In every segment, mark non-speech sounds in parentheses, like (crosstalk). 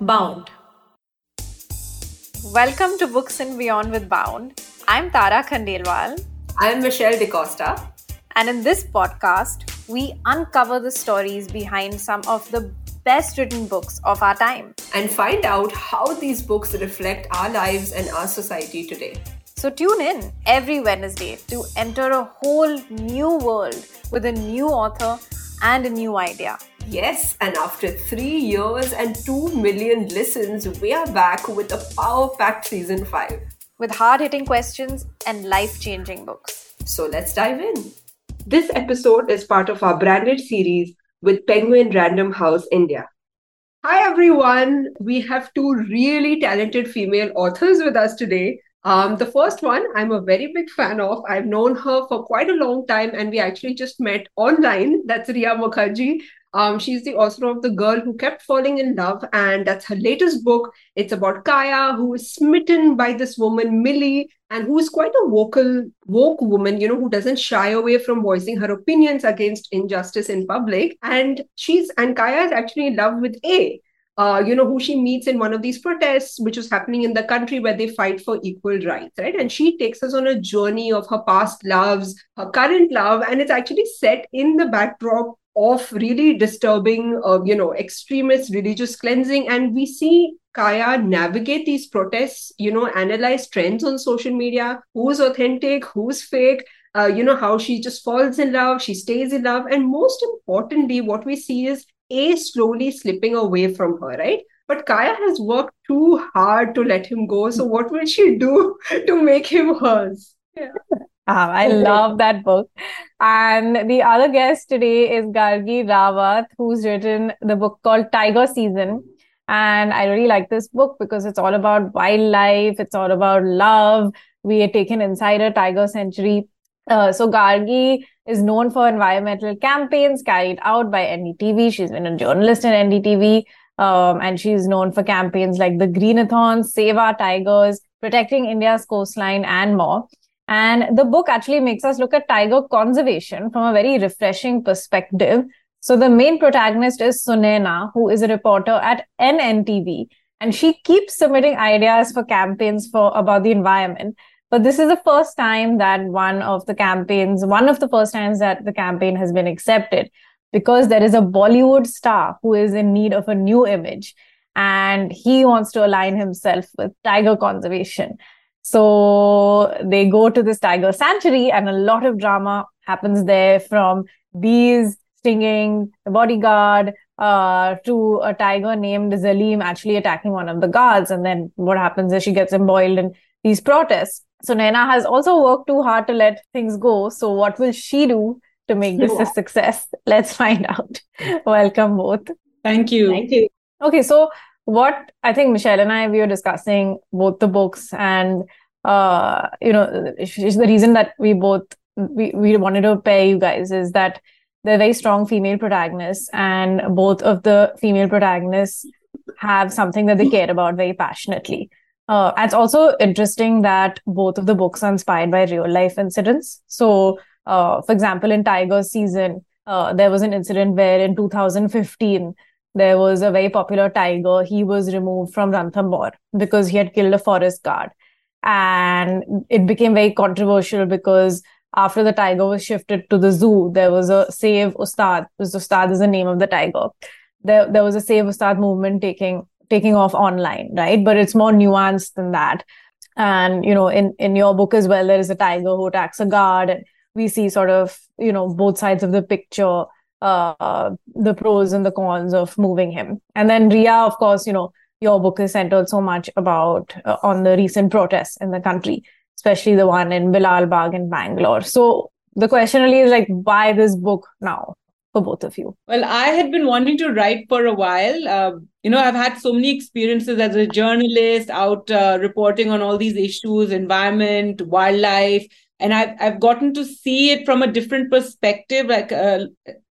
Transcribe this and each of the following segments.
Bound. Welcome to Books and Beyond with Bound. I'm Tara Khandelwal. I'm Michelle DeCosta. And in this podcast, we uncover the stories behind some of the best written books of our time and find out how these books reflect our lives and our society today. So tune in every Wednesday to enter a whole new world with a new author and a new idea. Yes, and after three years and two million listens, we are back with the Power Pack Season 5. With hard hitting questions and life changing books. So let's dive in. This episode is part of our branded series with Penguin Random House India. Hi, everyone. We have two really talented female authors with us today. Um, the first one, I'm a very big fan of. I've known her for quite a long time, and we actually just met online. That's Rheea Mukherjee. Um, she's the author of The Girl Who Kept Falling in Love, and that's her latest book. It's about Kaya, who is smitten by this woman, Millie, and who is quite a vocal, woke woman, you know, who doesn't shy away from voicing her opinions against injustice in public. And she's, and Kaya is actually in love with A. Uh, you know, who she meets in one of these protests, which is happening in the country where they fight for equal rights, right? And she takes us on a journey of her past loves, her current love, and it's actually set in the backdrop of really disturbing, uh, you know, extremist religious cleansing. And we see Kaya navigate these protests, you know, analyze trends on social media, who's authentic, who's fake, uh, you know, how she just falls in love, she stays in love. And most importantly, what we see is A slowly slipping away from her, right? But Kaya has worked too hard to let him go. So what will she do (laughs) to make him hers? Yeah. Um, I (laughs) love that book. And the other guest today is Gargi Rawat, who's written the book called Tiger Season. And I really like this book because it's all about wildlife, it's all about love. We are taken inside a tiger sanctuary. Uh, so Gargi is known for environmental campaigns carried out by NDTV. She's been a journalist in NDTV. Um, and she's known for campaigns like the Greenathon, Save Our Tigers, Protecting India's Coastline, and more. And the book actually makes us look at tiger conservation from a very refreshing perspective. So the main protagonist is Sunaina, who is a reporter at NDTV, and she keeps submitting ideas for campaigns for about the environment. But this is the first time that one of the campaigns, one of the first times that the campaign has been accepted, because there is a Bollywood star who is in need of a new image, and he wants to align himself with tiger conservation. So they go to this tiger sanctuary, and a lot of drama happens there from bees stinging the bodyguard uh, to a tiger named Zalim actually attacking one of the guards. And then what happens is she gets embroiled in these protests. So Naina has also worked too hard to let things go. So what will she do to make this a (laughs) success? Let's find out. (laughs) Welcome both. Thank you. Thank you. Okay, so what I think Michelle and I we were discussing both the books and uh you know the reason that we both we, we wanted to pair you guys is that they're very strong female protagonists and both of the female protagonists have something that they care about very passionately. Uh, it's also interesting that both of the books are inspired by real life incidents. So uh, for example in tiger's season uh, there was an incident where in 2015 there was a very popular tiger. He was removed from Ranthambore because he had killed a forest guard. And it became very controversial because after the tiger was shifted to the zoo, there was a Save Ustad, because Ustad is the name of the tiger. There, there was a Save Ustad movement taking taking off online, right? But it's more nuanced than that. And you know, in in your book as well, there is a tiger who attacks a guard, and we see sort of you know both sides of the picture uh, the pros and the cons of moving him. And then Rheea, of course, you know, your book is centered so much about uh, on the recent protests in the country, especially the one in Bilal Bagh in Bangalore. So the question really is like, why this book now? For both of you? Well, I had been wanting to write for a while. Uh, you know, I've had so many experiences as a journalist out uh, reporting on all these issues, environment, wildlife, and I've I've gotten to see it from a different perspective. Like uh,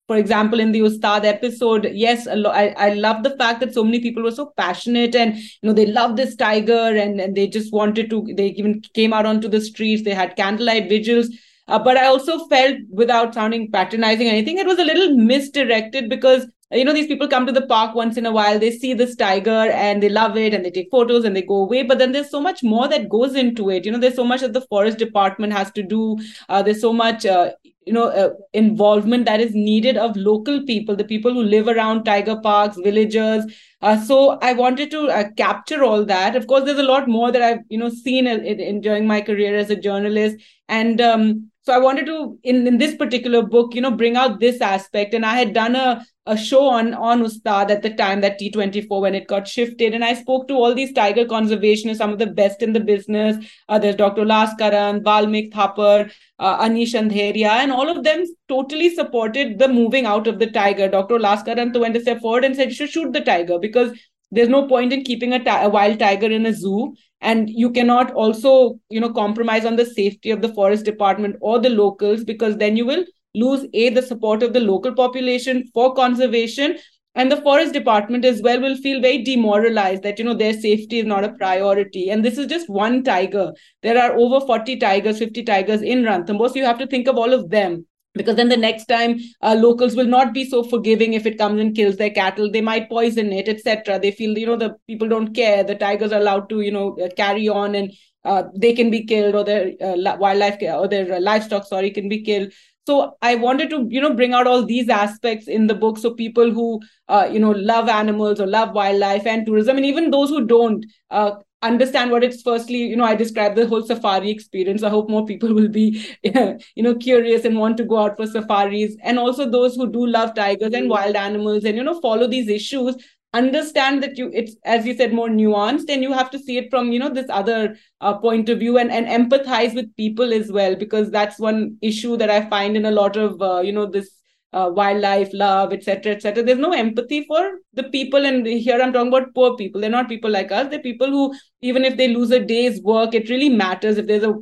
for example in the ustad episode yes lo- I, I love the fact that so many people were so passionate and you know they love this tiger and, and they just wanted to they even came out onto the streets they had candlelight vigils. Uh, but i also felt without sounding patronizing anything it was a little misdirected because you know these people come to the park once in a while. They see this tiger and they love it and they take photos and they go away. But then there's so much more that goes into it. You know there's so much that the forest department has to do. Uh, there's so much uh, you know uh, involvement that is needed of local people the people who live around tiger parks villagers. Uh, so i wanted to uh, capture all that. Of course there's a lot more that i've you know seen in, in, during my career as a journalist. And um, so i wanted to in, in this particular book you know bring out this aspect and i had done a a show on on Ustad at the time that T24 when it got shifted, and I spoke to all these tiger conservationists, some of the best in the business. Uh, there's Dr. Ullas Karanth, Valmik Thapar, uh, Anish Andheria, and all of them totally supported the moving out of the tiger. Dr. Ullas Karanth went a step forward and said, "You should shoot the tiger because." There's no point in keeping a, a wild tiger in a zoo, and you cannot also, you know, compromise on the safety of the forest department or the locals because then you will lose a the support of the local population for conservation and the forest department as well will feel very demoralized that you know their safety is not a priority. And this is just one tiger. There are over 40 tigers 50 tigers in ranthambore so you have to think of all of them because then the next time uh, locals will not be so forgiving if it comes and kills their cattle. They might poison it etc they feel you know the people don't care. The tigers are allowed to you know uh, carry on and uh, they can be killed or their uh, wildlife or their livestock sorry can be killed. So i wanted to you know bring out all these aspects in the book. So people who uh, you know love animals or love wildlife and tourism and even those who don't uh, understand what it's firstly you know i described the whole safari experience. I hope more people will be (laughs) you know curious and want to go out for safaris. And also those who do love tigers and wild animals and you know follow these issues understand that you it's as you said more nuanced and you have to see it from you know this other uh, point of view and and empathize with people as well because that's one issue that i find in a lot of uh, you know this uh, wildlife love etc etc there's no empathy for the people and here i'm talking about poor people. They're not people like us. They're people who even if they lose a day's work it really matters. If there's a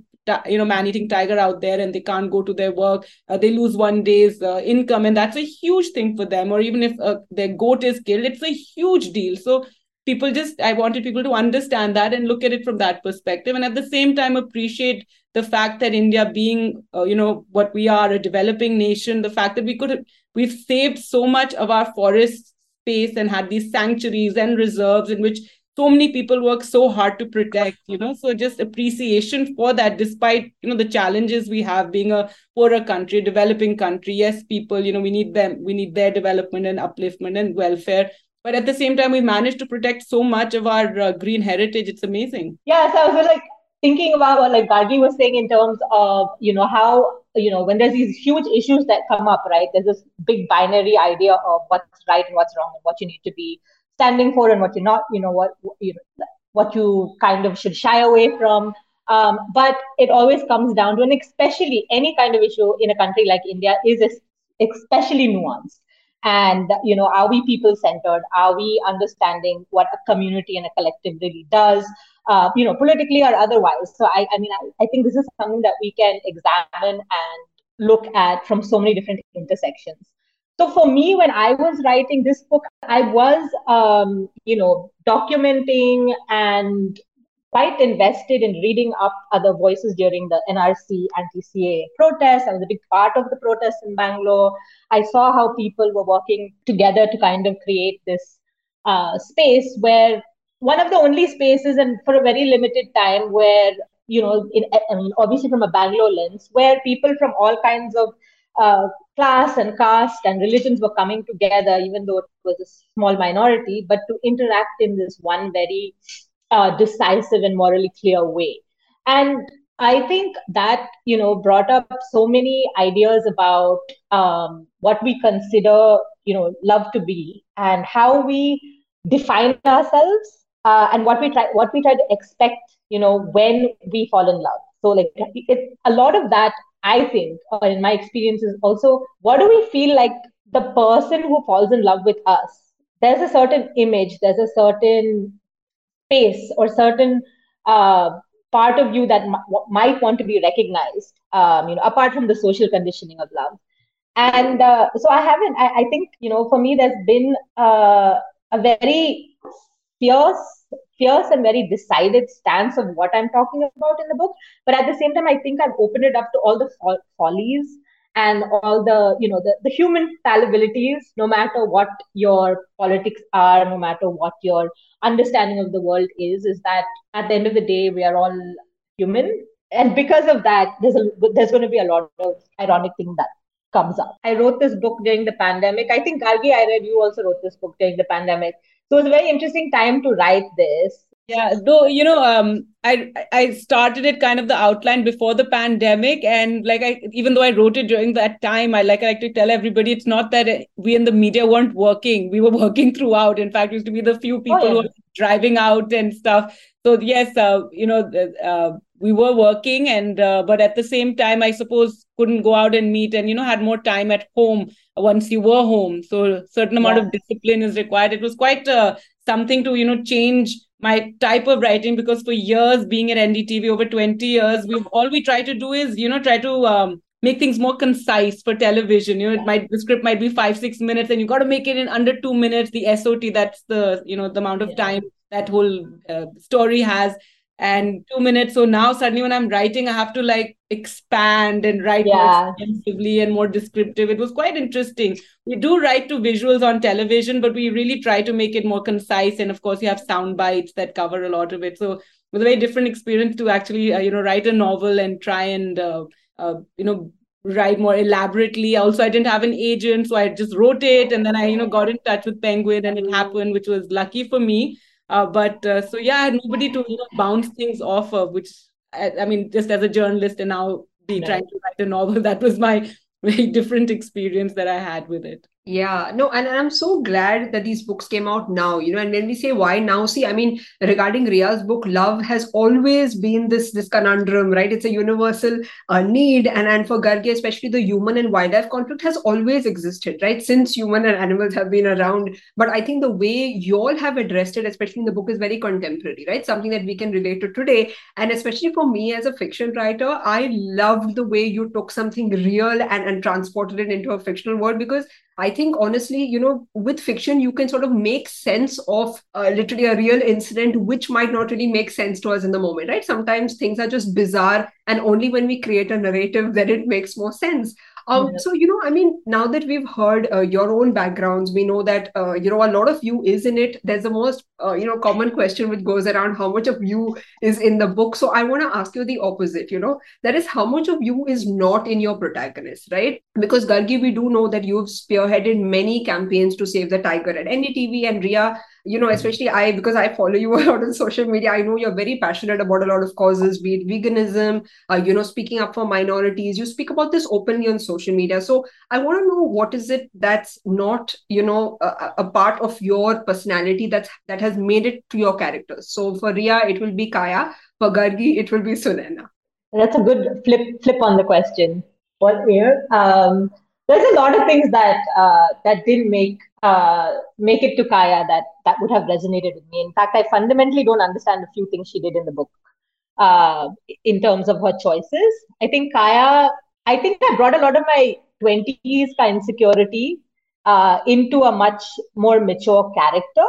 you know man-eating tiger out there and they can't go to their work uh, they lose one day's uh, income and that's a huge thing for them. Or even if uh, their goat is killed it's a huge deal. So people just i wanted people to understand that and look at it from that perspective. And at the same time appreciate the fact that india being uh, you know what we are a developing nation the fact that we could we've saved so much of our forest space and had these sanctuaries and reserves in which so many people work so hard to protect you know. So just appreciation for that despite you know the challenges we have being a poorer country developing country. Yes people you know we need them we need their development and upliftment and welfare but at the same time we managed to protect so much of our uh, green heritage it's amazing yeah so i was like thinking about what like Gargi was saying in terms of you know how you know when there's these huge issues that come up right there's this big binary idea of what's right and what's wrong and what you need to be standing for and what you're not, you know, what you know, what you kind of should shy away from. Um, but it always comes down to, and especially any kind of issue in a country like India is especially nuanced. And you know, are we people centered? Are we understanding what a community and a collective really does? Uh, you know, politically or otherwise. So I, I mean, I, I think this is something that we can examine and look at from so many different intersections. So for me, when I was writing this book, I was, um, you know, documenting and quite invested in reading up other voices during the NRC anti-CAA protests. I was a big part of the protests in Bangalore. I saw how people were working together to kind of create this uh, space where one of the only spaces, and for a very limited time, where you know, in, I mean, obviously from a Bangalore lens, where people from all kinds of uh, class and caste and religions were coming together, even though it was a small minority, but to interact in this one very uh, decisive and morally clear way. And I think that you know brought up so many ideas about um, what we consider you know love to be and how we define ourselves uh, and what we try what we try to expect you know when we fall in love. So like it, a lot of that I think, or in my experience, is also what do we feel like the person who falls in love with us? There's a certain image, there's a certain space or certain uh, part of you that m- might want to be recognized, um, you know, apart from the social conditioning of love. And uh, so I haven't, I, I, think, you know, for me, there's been uh, a very fierce fierce and very decided stance of what I'm talking about in the book. But at the same time, I think I've opened it up to all the fo- follies and all the you know the, the human fallibilities no matter what your politics are no matter what your understanding of the world is is that at the end of the day we are all human. And because of that there's a there's going to be a lot of ironic thing that comes up. I wrote this book during the pandemic. I think gargi i read you also wrote this book during the pandemic. So it was a very interesting time to write this yeah, though you know, um, I I started it kind of the outline before the pandemic, and like I even though I wrote it during that time, I like I like to tell everybody it's not that we in the media weren't working; we were (laughs) working throughout. In fact, used to be the few people oh, yeah. who were driving out and stuff. So yes, uh, you know, uh, we were working, and uh, but at the same time, I suppose couldn't go out and meet, and you know, had more time at home once you were home. So certain amount yeah. of discipline is required. It was quite uh, something to you know change my type of writing because for years being at ndtv over 20 years we all we try to do is you know try to um, make things more concise for television. You know it might the script might be five six minutes and you got to make it in under two minutes. The sot that's the you know the amount of yeah. time that whole uh, story has and two minutes. So now suddenly when I'm writing, I have to like expand and write yeah. more extensively and more descriptive. It was quite interesting. We do write to visuals on television, but we really try to make it more concise. And of course, you have sound bites that cover a lot of it. So it was a very different experience to actually, uh, you know, write a novel and try and, uh, uh, you know, write more elaborately. Also, I didn't have an agent, so I just wrote it, and then I, you know, got in touch with Penguin, and it happened, which was lucky for me. Uh, but uh, so yeah, I had nobody to you know bounce things off of, which I, I mean, just as a journalist and now be trying to write a novel, (laughs) that was my very different experience that I had with it. Yeah, no, and, and I'm so glad that these books came out now, you know, and when we say why now, see, I mean, regarding Rheea's book, love has always been this this conundrum, right? It's a universal uh, need. And, and for Gargi, especially the human and wildlife conflict has always existed, right? Since human and animals have been around. But I think the way you all have addressed it, especially in the book, is very contemporary, right? Something that we can relate to today. And especially for me as a fiction writer, I loved the way you took something real and, and transported it into a fictional world because I think honestly, you know, with fiction, you can sort of make sense of uh, literally a real incident, which might not really make sense to us in the moment, right? Sometimes things are just bizarre, and only when we create a narrative that it makes more sense. Um, yeah. So, you know, I mean, now that we've heard uh, your own backgrounds, we know that, uh, you know, a lot of you is in it. There's the most, uh, you know, common question which goes around how much of you is in the book. So I want to ask you the opposite, you know, that is how much of you is not in your protagonist, right? Because Gargi, we do know that you've spearheaded many campaigns to save the tiger at NDTV and Rheea you know, especially I, because I follow you (laughs) a lot on social media, I know you're very passionate about a lot of causes, be it veganism, uh, you know, speaking up for minorities. You speak about this openly on social media. So I want to know what is it that's not, you know, a, a part of your personality that's that has made it to your characters. So for Rheea, it will be Kaya. For Gargi, it will be Sunaina. That's a good flip flip on the question. What? Um, there's a lot of things that uh, that didn't make uh, make it to Kaya that that would have resonated with me. In fact, I fundamentally don't understand a few things she did in the book uh, in terms of her choices. I think Kaya, I think I brought a lot of my 20s kind of insecurity uh, into a much more mature character.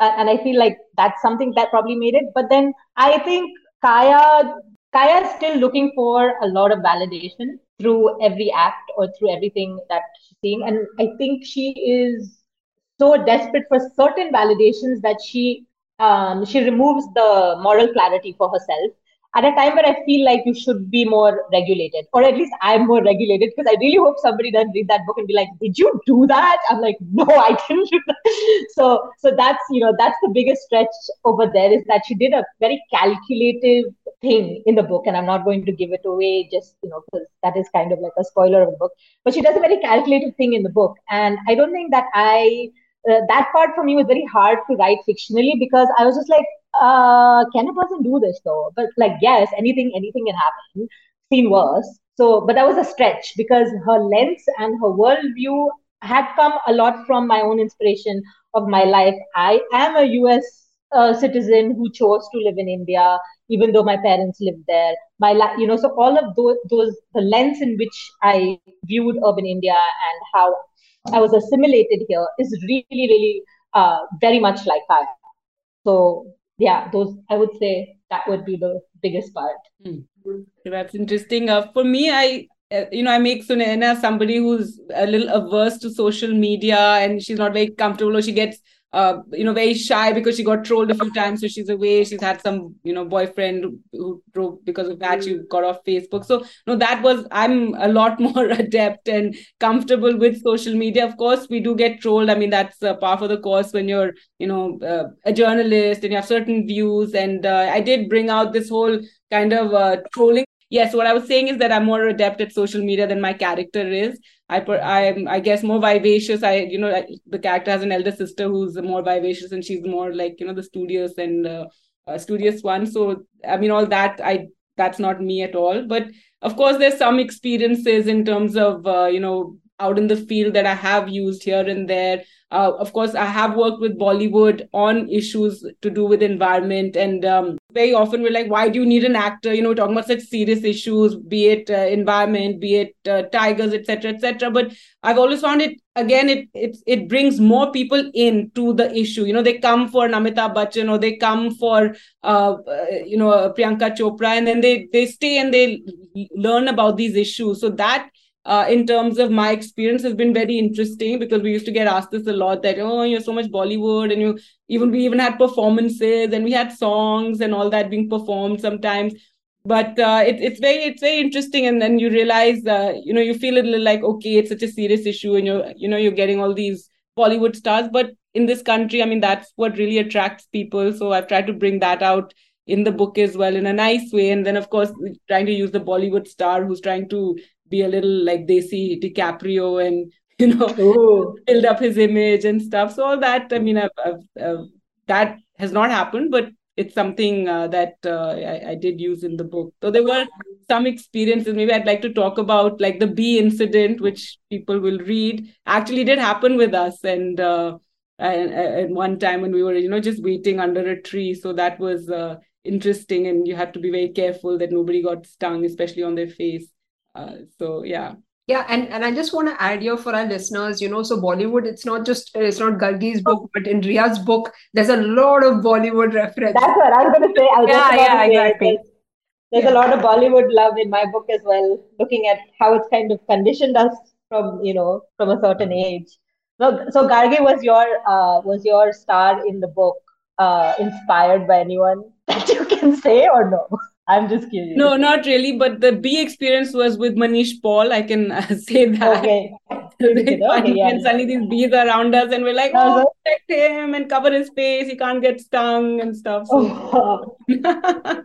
And, and I feel like that's something that probably made it. But then I think Kaya Kaya is still looking for a lot of validation through every act or through everything that she's seeing. And I think she is so desperate for certain validations that she um, she removes the moral clarity for herself at a time where I feel like you should be more regulated, or at least I'm more regulated because I really hope somebody doesn't read that book and be like, "Did you do that?" I'm like, "No, (laughs) I didn't do that." So, so that's you know that's the biggest stretch over there is that she did a very calculative thing in the book, and I'm not going to give it away just you know because that is kind of like a spoiler of the book. But she does a very calculative thing in the book, and I don't think that I uh, that part for me was very hard to write fictionally because I was just like, uh, can a person do this though? But like, yes, anything, anything can happen. Seen worse. So, but that was a stretch because her lens and her worldview had come a lot from my own inspiration of my life. I am a US uh, citizen who chose to live in India, even though my parents lived there. My, life, you know, so all of those, those, the lens in which I viewed urban India and how I was assimilated here is really, really uh, very much like Kaya. So yeah, those I would say that would be the biggest part. Hmm. That's interesting. Uh, for me, I uh, you know, I make Sunaina somebody who's a little averse to social media and she's not very comfortable or she gets uh, you know, very shy because she got trolled a few times. So she's away. She's had some, you know, boyfriend who drove because of that. She got off Facebook. So no, that was I'm a lot (laughs) more adept and comfortable with social media. Of course, we do get trolled. I mean, that's a part of the course when you're, you know, uh, a journalist and you have certain views. And uh, I did bring out this whole kind of uh, trolling yes what i was saying is that i'm more adept at social media than my character is I per, I'm I guess more vivacious. I you know the character has an elder sister who's more vivacious and she's more like you know the studious and uh, uh, studious one. So I mean all that I that's not me at all. But of course there's some experiences in terms of uh, you know out in the field that I have used here and there. Uh, of course, I have worked with Bollywood on issues to do with environment, and um, very often we're like, why do you need an actor? You know, talking about such serious issues, be it uh, environment, be it uh, tigers, etc., etc. But I've always found it again, it it it brings more people in to the issue. You know, they come for Amitabh Bachchan or they come for uh, you know Priyanka Chopra, and then they they stay and they learn about these issues. So that uh, in terms of my experience has been very interesting because we used to get asked this a lot that oh you're so much bollywood and you even we even had performances and we had songs and all that being performed sometimes. But uh, it, it's very it's very interesting and then you realize uh, you know you feel a little like okay it's such a serious issue and you're you know you're getting all these bollywood stars. But in this country i mean that's what really attracts people. So i've tried to bring that out in the book as well in a nice way. And then of course trying to use the bollywood star who's trying to be a little like they see DiCaprio and (laughs) you know Ooh. build up his image and stuff. So all that, I mean, I've, I've, I've, that has not happened, but it's something uh, that uh, I, I, did use in the book. So there were some experiences. Maybe I'd like to talk about like the bee incident, which people will read. Actually, did happen with us, and uh, at one time when we were, you know, just waiting under a tree. So that was uh, interesting, and you had to be very careful that nobody got stung, especially on their face. Uh, so yeah. Yeah, and, and I just want to add here for our listeners, you know, so Bollywood, it's not just, it's not Gargi's book, but in Rheea's book, there's a lot of Bollywood reference. That's what I was going to say. I yeah, yeah, exactly. There's, there's yeah. a lot of Bollywood love in my book as well, looking at how it's kind of conditioned us from, you know, from a certain age. So, so Gargi was your, uh, was your star in the book, uh, inspired by anyone (laughs) that you can say or no? I'm just kidding. No, not really. But the bee experience was with Manish Paul. I can uh, (laughs) say that. Okay. (laughs) okay, yeah. And suddenly these bees are around us, and we're like, oh, protect him and cover his face. He can't get stung and stuff. So. Oh. (laughs)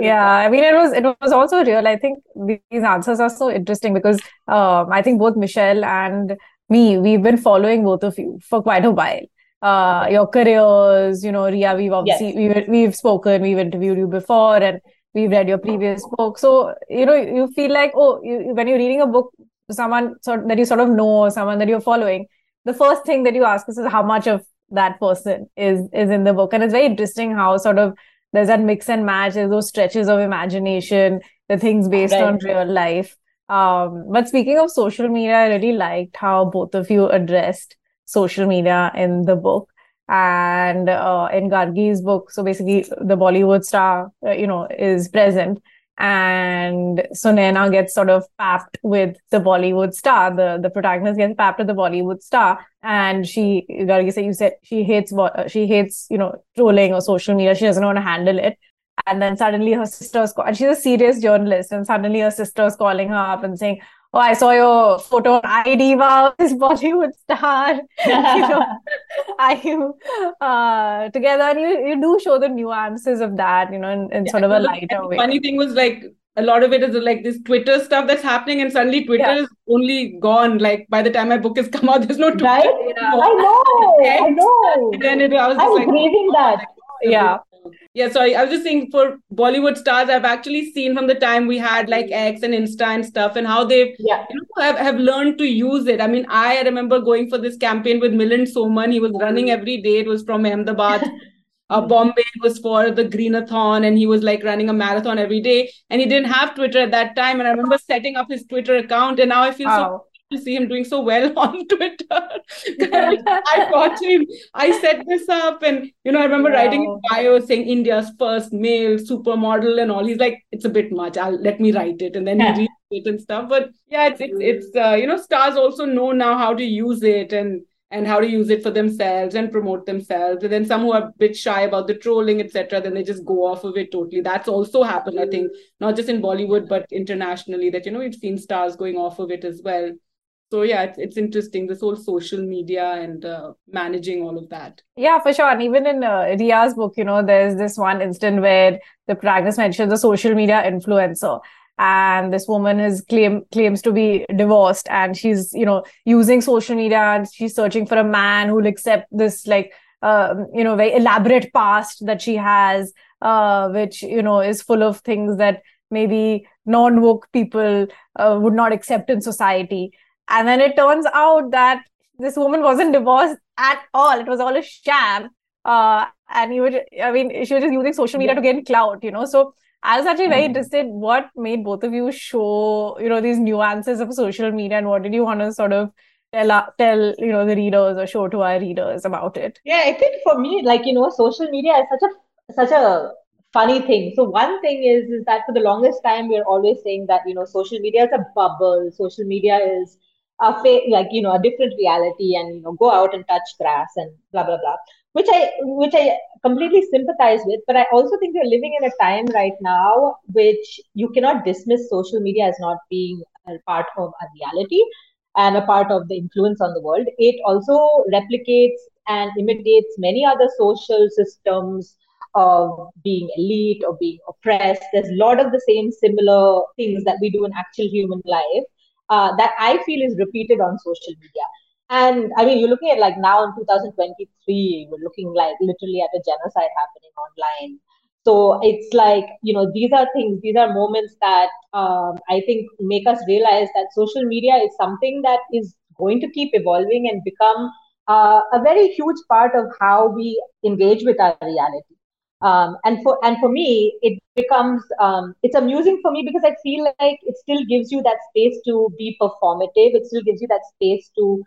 yeah i mean it was it was also real i think these answers are so interesting because um, i think both michelle and me we've been following both of you for quite a while uh, your careers. You know, Rheea, we've obviously yes. we've, we've spoken, we've interviewed you before, and we've read your previous book. So you know, you feel like oh, you, when you're reading a book, someone sort that you sort of know, someone that you're following, the first thing that you ask is how much of that person is is in the book, and it's very interesting how sort of there's that mix and match, there's those stretches of imagination, the things based right. on real life. Um, but speaking of social media, I really liked how both of you addressed social media in the book and uh, in Gargi's book. So basically, the Bollywood star, uh, you know, is present, and Sunaina gets sort of papped with the Bollywood star. The the protagonist gets papped with the Bollywood star, and she, Gargi said, you said she hates what uh, she hates, you know, trolling or social media. She doesn't want to handle it. And then suddenly her sister's call, and she's a serious journalist, and suddenly her sister's calling her up and saying, oh, I saw your photo on iDiva, (laughs) this Bollywood star. (laughs) you know, (laughs) are you uh, together? And you, you do show the nuances of that, you know, in, in yeah, sort of a lighter way. Funny thing was like a lot of it is like this Twitter stuff that's happening, and suddenly Twitter yeah. is only gone. Like by the time my book has come out, there's no Twitter. Right? I know, I know. And then it, I was I'm like, grieving that. Yeah yeah sorry i was just saying for bollywood stars i've actually seen from the time we had like x and insta and stuff and how they yeah. you know, have, have learned to use it. I mean i remember going for this campaign with Milind Soman he was running every day. It was from ahmedabad. (laughs) Uh, bombay was for the greenathon and he was like running a marathon every day. And he didn't have twitter at that time. And i remember setting up his twitter account and now i feel wow. so to see him doing so well (laughs) on Twitter. (laughs) I got him. I set this up, and you know, I remember wow. writing a bio saying India's first male supermodel and all. He's like, it's a bit much. I'll let me write it, and then he reads it and stuff. But yeah, it's it's, it's uh, you know, stars also know now how to use it and and how to use it for themselves and promote themselves. And then some who are a bit shy about the trolling, etc., then they just go off of it totally. That's also happened, I think, not just in Bollywood but internationally. That you know we've seen stars going off of it as well. So yeah, it's, it's interesting this whole social media and uh, managing all of that. Yeah, for sure. And even in uh, Rheea's book, you know, there's this one instant where the protagonist mentions a social media influencer and this woman is claim claims to be divorced and she's you know using social media and she's searching for a man who'll accept this like uh, you know very elaborate past that she has uh, which you know is full of things that maybe non woke people uh, would not accept in society and then it turns out that this woman wasn't divorced at all it was all a sham uh, and you would i mean she was just using social media yeah. to gain clout you know so I was actually very mm. interested what made both of you show, you know, these nuances of social media and what did you want to sort of tell, tell you know, the readers or show to our readers about it? Yeah, I think for me, like, you know, social media is such a, such a funny thing. So one thing is, is that for the longest time, we're always saying that, you know, social media is a bubble. Social media is a fa- like, you know, a different reality and, you know, go out and touch grass and blah, blah, blah which I which I completely sympathize with. But I also think we're living in a time right now which you cannot dismiss social media as not being a part of a reality and a part of the influence on the world. It also replicates and imitates many other social systems of being elite or being oppressed. There's a lot of the same similar things that we do in actual human life uh, that I feel is repeated on social media. And I mean, you're looking at like now in 2023, we're looking like literally at a genocide happening online. So it's like, you know, these are things, these are moments that um, I think make us realize that social media is something that is going to keep evolving and become uh, a very huge part of how we engage with our reality. Um, and for and for me, it becomes um, it's amusing for me because I feel like it still gives you that space to be performative. It still gives you that space to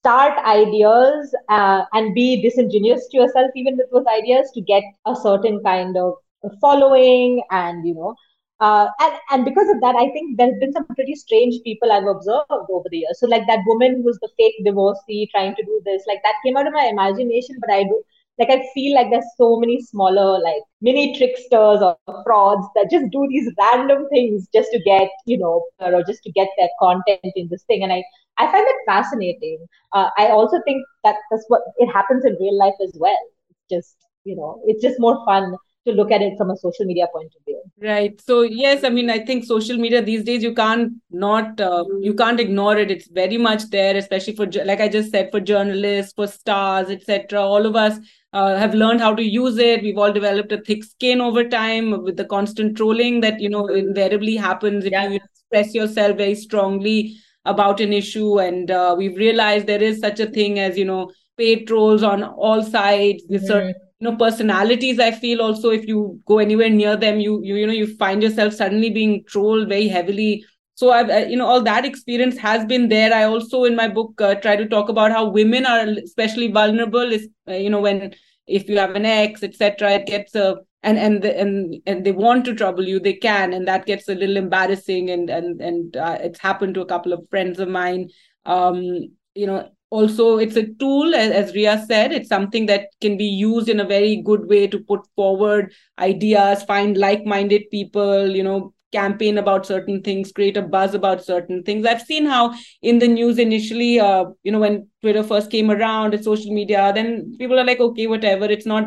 start ideas uh, and be disingenuous to yourself even with those ideas to get a certain kind of following and you know uh, and and because of that i think there's been some pretty strange people i've observed over the years so like that woman who was the fake divorcee trying to do this like that came out of my imagination but i do like I feel like there's so many smaller like mini tricksters or frauds that just do these random things just to get you know or just to get their content in this thing. And I I find that fascinating. Uh, I also think that that's what it happens in real life as well. It's just you know it's just more fun to look at it from a social media point of view. Right. So yes i mean i think social media these days you can't not uh, you can't ignore it. It's very much there especially for like i just said for journalists for stars etc all of us uh, have learned how to use it we've all developed a thick skin over time with the constant trolling that you know invariably happens if yeah. you express yourself very strongly about an issue and uh, we've realized there is such a thing as you know paid trolls on all sides mm-hmm. certain you know personalities i feel also if you go anywhere near them you you, you know you find yourself suddenly being trolled very heavily so i've uh, you know all that experience has been there. I also in my book uh, try to talk about how women are especially vulnerable is uh, you know when if you have an ex etc it gets a and and the, and and they want to trouble you they can and that gets a little embarrassing and and and uh, it's happened to a couple of friends of mine. Um you know also it's a tool as, as Rheea said it's something that can be used in a very good way to put forward ideas find like-minded people you know campaign about certain things create a buzz about certain things. I've seen how in the news initially uh, you know when twitter first came around and social media then people are like okay whatever it's not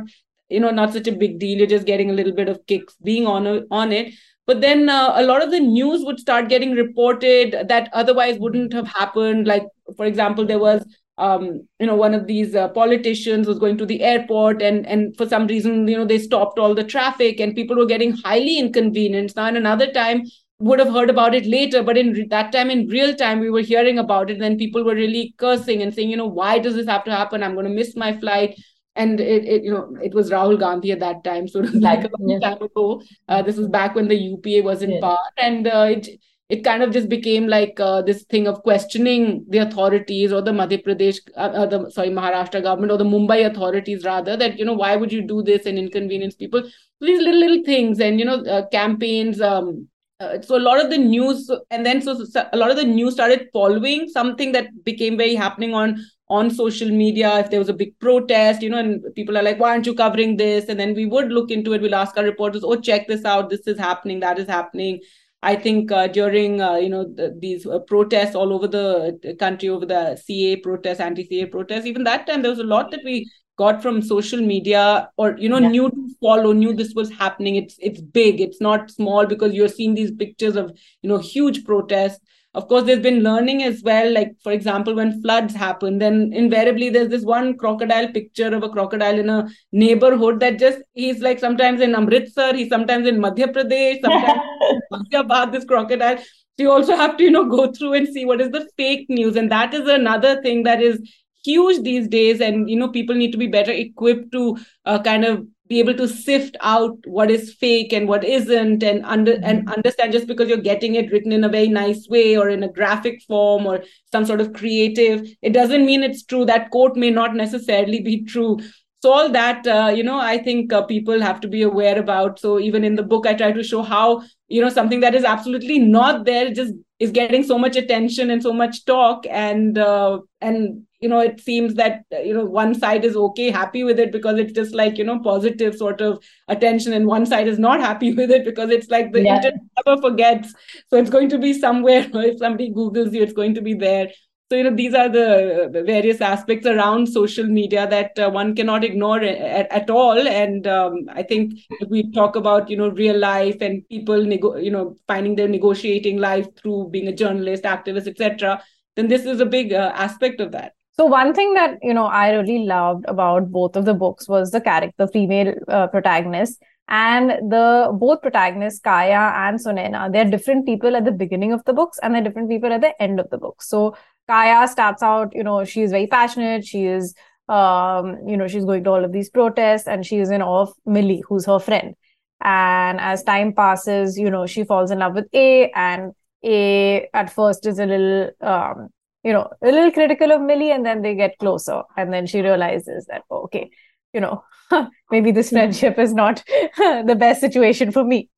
you know not such a big deal. You're just getting a little bit of kicks being on on it. But then uh, a lot of the news would start getting reported that otherwise wouldn't have happened. Like for example there was um, you know one of these uh, politicians was going to the airport and and for some reason you know they stopped all the traffic and people were getting highly inconvenienced now in another time would have heard about it later but in that time in real time we were hearing about it and then people were really cursing and saying you know why does this have to happen i'm going to miss my flight and it, it you know it was Rahul Gandhi at that time, so it was (laughs) like a long yeah. time ago. Uh, this was back when the UPA was in yeah. power, and uh, it it kind of just became like uh, this thing of questioning the authorities or the Madhya Pradesh, uh, uh, the sorry Maharashtra government or the Mumbai authorities rather that you know why would you do this and inconvenience people? So these little little things and you know uh, campaigns. Um, uh, so a lot of the news and then so, so a lot of the news started following something that became very happening on on social media. If there was a big protest you know and people are like why aren't you covering this? And then we would look into it. We'll ask our reporters oh check this out. This is happening. That is happening I think uh, during uh, you know the, these uh, protests all over the country over the CAA protests, anti-CAA protests, even that time there was a lot that we got from social media or you know yeah. knew to follow, knew this was happening. It's it's big, it's not small because you're seeing these pictures of you know huge protests of course there's been learning as well. Like for example when floods happen then invariably there's this one crocodile picture of a crocodile in a neighborhood that just he's like sometimes in amritsar he's sometimes in madhya pradesh sometimes (laughs) in Punjab. this crocodile. So you also have to you know go through and see what is the fake news. And that is another thing that is huge these days. And you know people need to be better equipped to uh, kind of be able to sift out what is fake and what isn't and under mm-hmm. and understand just because you're getting it written in a very nice way or in a graphic form or some sort of creative it doesn't mean it's true. That quote may not necessarily be true. So all that uh, you know i think uh, people have to be aware about. So even in the book i try to show how you know something that is absolutely not there just is getting so much attention and so much talk and uh, and you know it seems that you know one side is okay happy with it because it's just like you know positive sort of attention and one side is not (laughs) happy with it because it's like the yeah. internet never forgets. So it's going to be somewhere (laughs) if somebody googles you it's going to be there. So you know these are the, various aspects around social media that uh, one cannot ignore at, at all. And um, i think if we talk about you know real life and people nego- you know finding their negotiating life through being a journalist activist etc then this is a big uh, aspect of that so one thing that you know i really loved about both of the books was the character female uh, protagonist and the both protagonists kaya and sunaina they're different people at the beginning of the books and they're different people at the end of the book so Kaya starts out, you know, she's very passionate. She is, um, you know, she's going to all of these protests and she is in awe of Millie, who's her friend. And as time passes, you know, she falls in love with A, and A at first is a little, um, you know, a little critical of Millie, and then they get closer. And then she realizes that, oh, okay, you know, (laughs) maybe this hmm. friendship is not (laughs) the best situation for me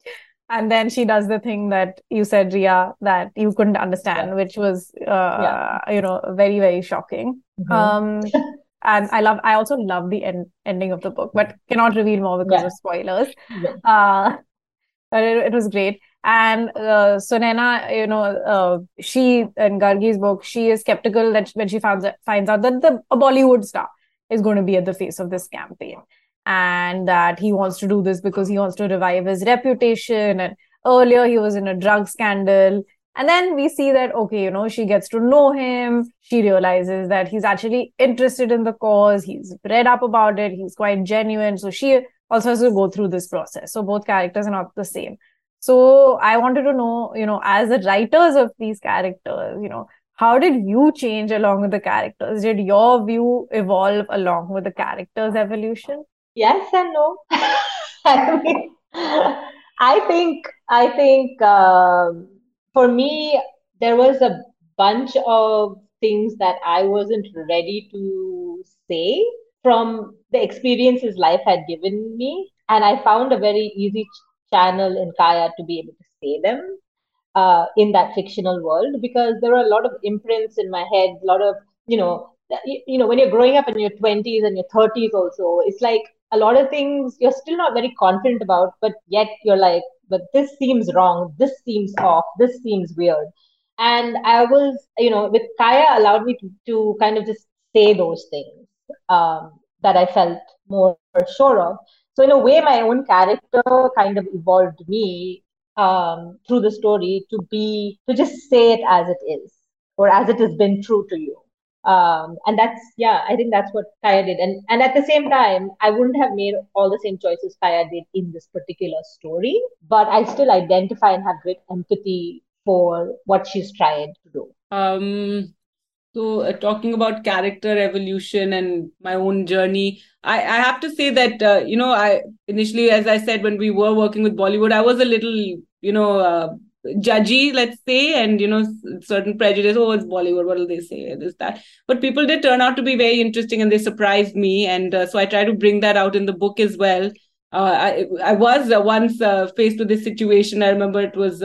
and then she does the thing that you said Rheea that you couldn't understand, yeah. which was uh, yeah. you know very very shocking. Mm-hmm. Um, (laughs) and I love I also love the end ending of the book, but cannot reveal more because yeah. of spoilers. Uh, it, it, was great. And uh, Sunaina, you know, uh, she in Gargi's book, she is skeptical that when she finds finds out that the a Bollywood star is going to be at the face of this campaign and that he wants to do this because he wants to revive his reputation. And earlier he was in a drug scandal. And then we see that, okay, you know, she gets to know him. She realizes that he's actually interested in the cause. He's read up about it. He's quite genuine. So she also has to go through this process. So both characters are not the same. So I wanted to know, you know, as the writers of these characters, you know, how did you change along with the characters? Did your view evolve along with the characters' evolution? yes and no. (laughs) I I think I think um, for me there was a bunch of things that I wasn't ready to say from the experiences life had given me, and I found a very easy channel in Kaya to be able to say them uh, in that fictional world because there were a lot of imprints in my head, a lot of you know you know when you're growing up in your 20s and your 30s also it's like a lot of things you're still not very confident about, but yet you're like, but this seems wrong, this seems off, this seems weird. And I was, you know, with Kaya allowed me to, to kind of just say those things um, that I felt more sure of. So in a way, my own character kind of evolved me um, through the story to be to just say it as it is or as it has been true to you. Um, and that's yeah i think that's what kaya did. And and at the same time i wouldn't have made all the same choices kaya did in this particular story but i still identify and have great empathy for what she's tried to do. Um so uh, talking about character evolution and my own journey i i have to say that uh, you know i initially as i said when we were working with bollywood i was a little you know uh, judgy, let's say, and you know, certain prejudice. Oh, it's Bollywood. What will they say? This that. But people did turn out to be very interesting, and they surprised me. And uh, so I try to bring that out in the book as well. Uh, I I was uh, once uh, faced with this situation. I remember it was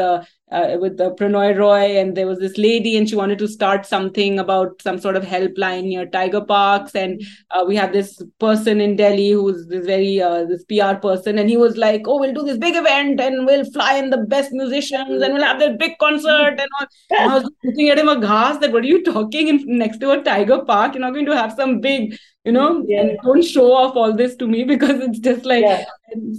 uh, with the Prannoy Roy, and there was this lady, and she wanted to start something about some sort of helpline near Tiger Parks, and uh, we have this person in Delhi who's this very uh, this PR person, and he was like, "Oh, we'll do this big event, and we'll fly in the best musicians, and we'll have this big concert." And, all. and I was looking at him aghast that what are you talking in next to a Tiger Park? You're not going to have some big you know yeah. and don't show off all this to me (laughs) because it's just like yeah.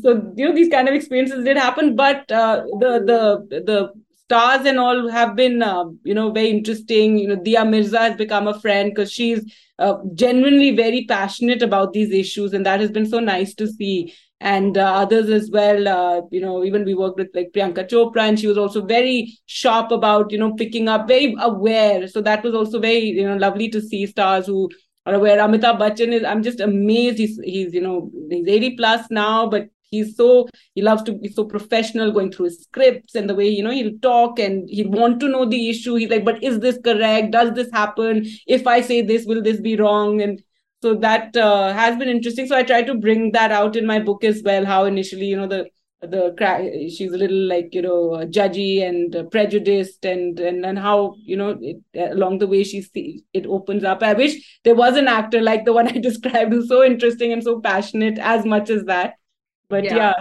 so you know these kind of experiences did happen but uh, the the the stars and all have been uh, you know very interesting. You know dia mirza has become a friend because she's uh, genuinely very passionate about these issues and that has been so nice to see. And uh, others as well uh, you know even we worked with like priyanka chopra and she was also very sharp about you know picking up very aware. So that was also very you know lovely to see stars who are aware. Amitabh bachchan is i'm just amazed he's he's you know he's 80 plus now but he's so he loves to be so professional going through his scripts and the way you know he'll talk and he'll want to know the issue. He's like but is this correct? Does this happen? If i say this will this be wrong? And so that uh, has been interesting. So i try to bring that out in my book as well how initially you know the the she's a little like you know judgy and uh, prejudiced and and and how you know it, along the way she sees it opens up. I wish there was an actor like the one (laughs) i described who's so interesting and so passionate as much as that but yeah. yeah.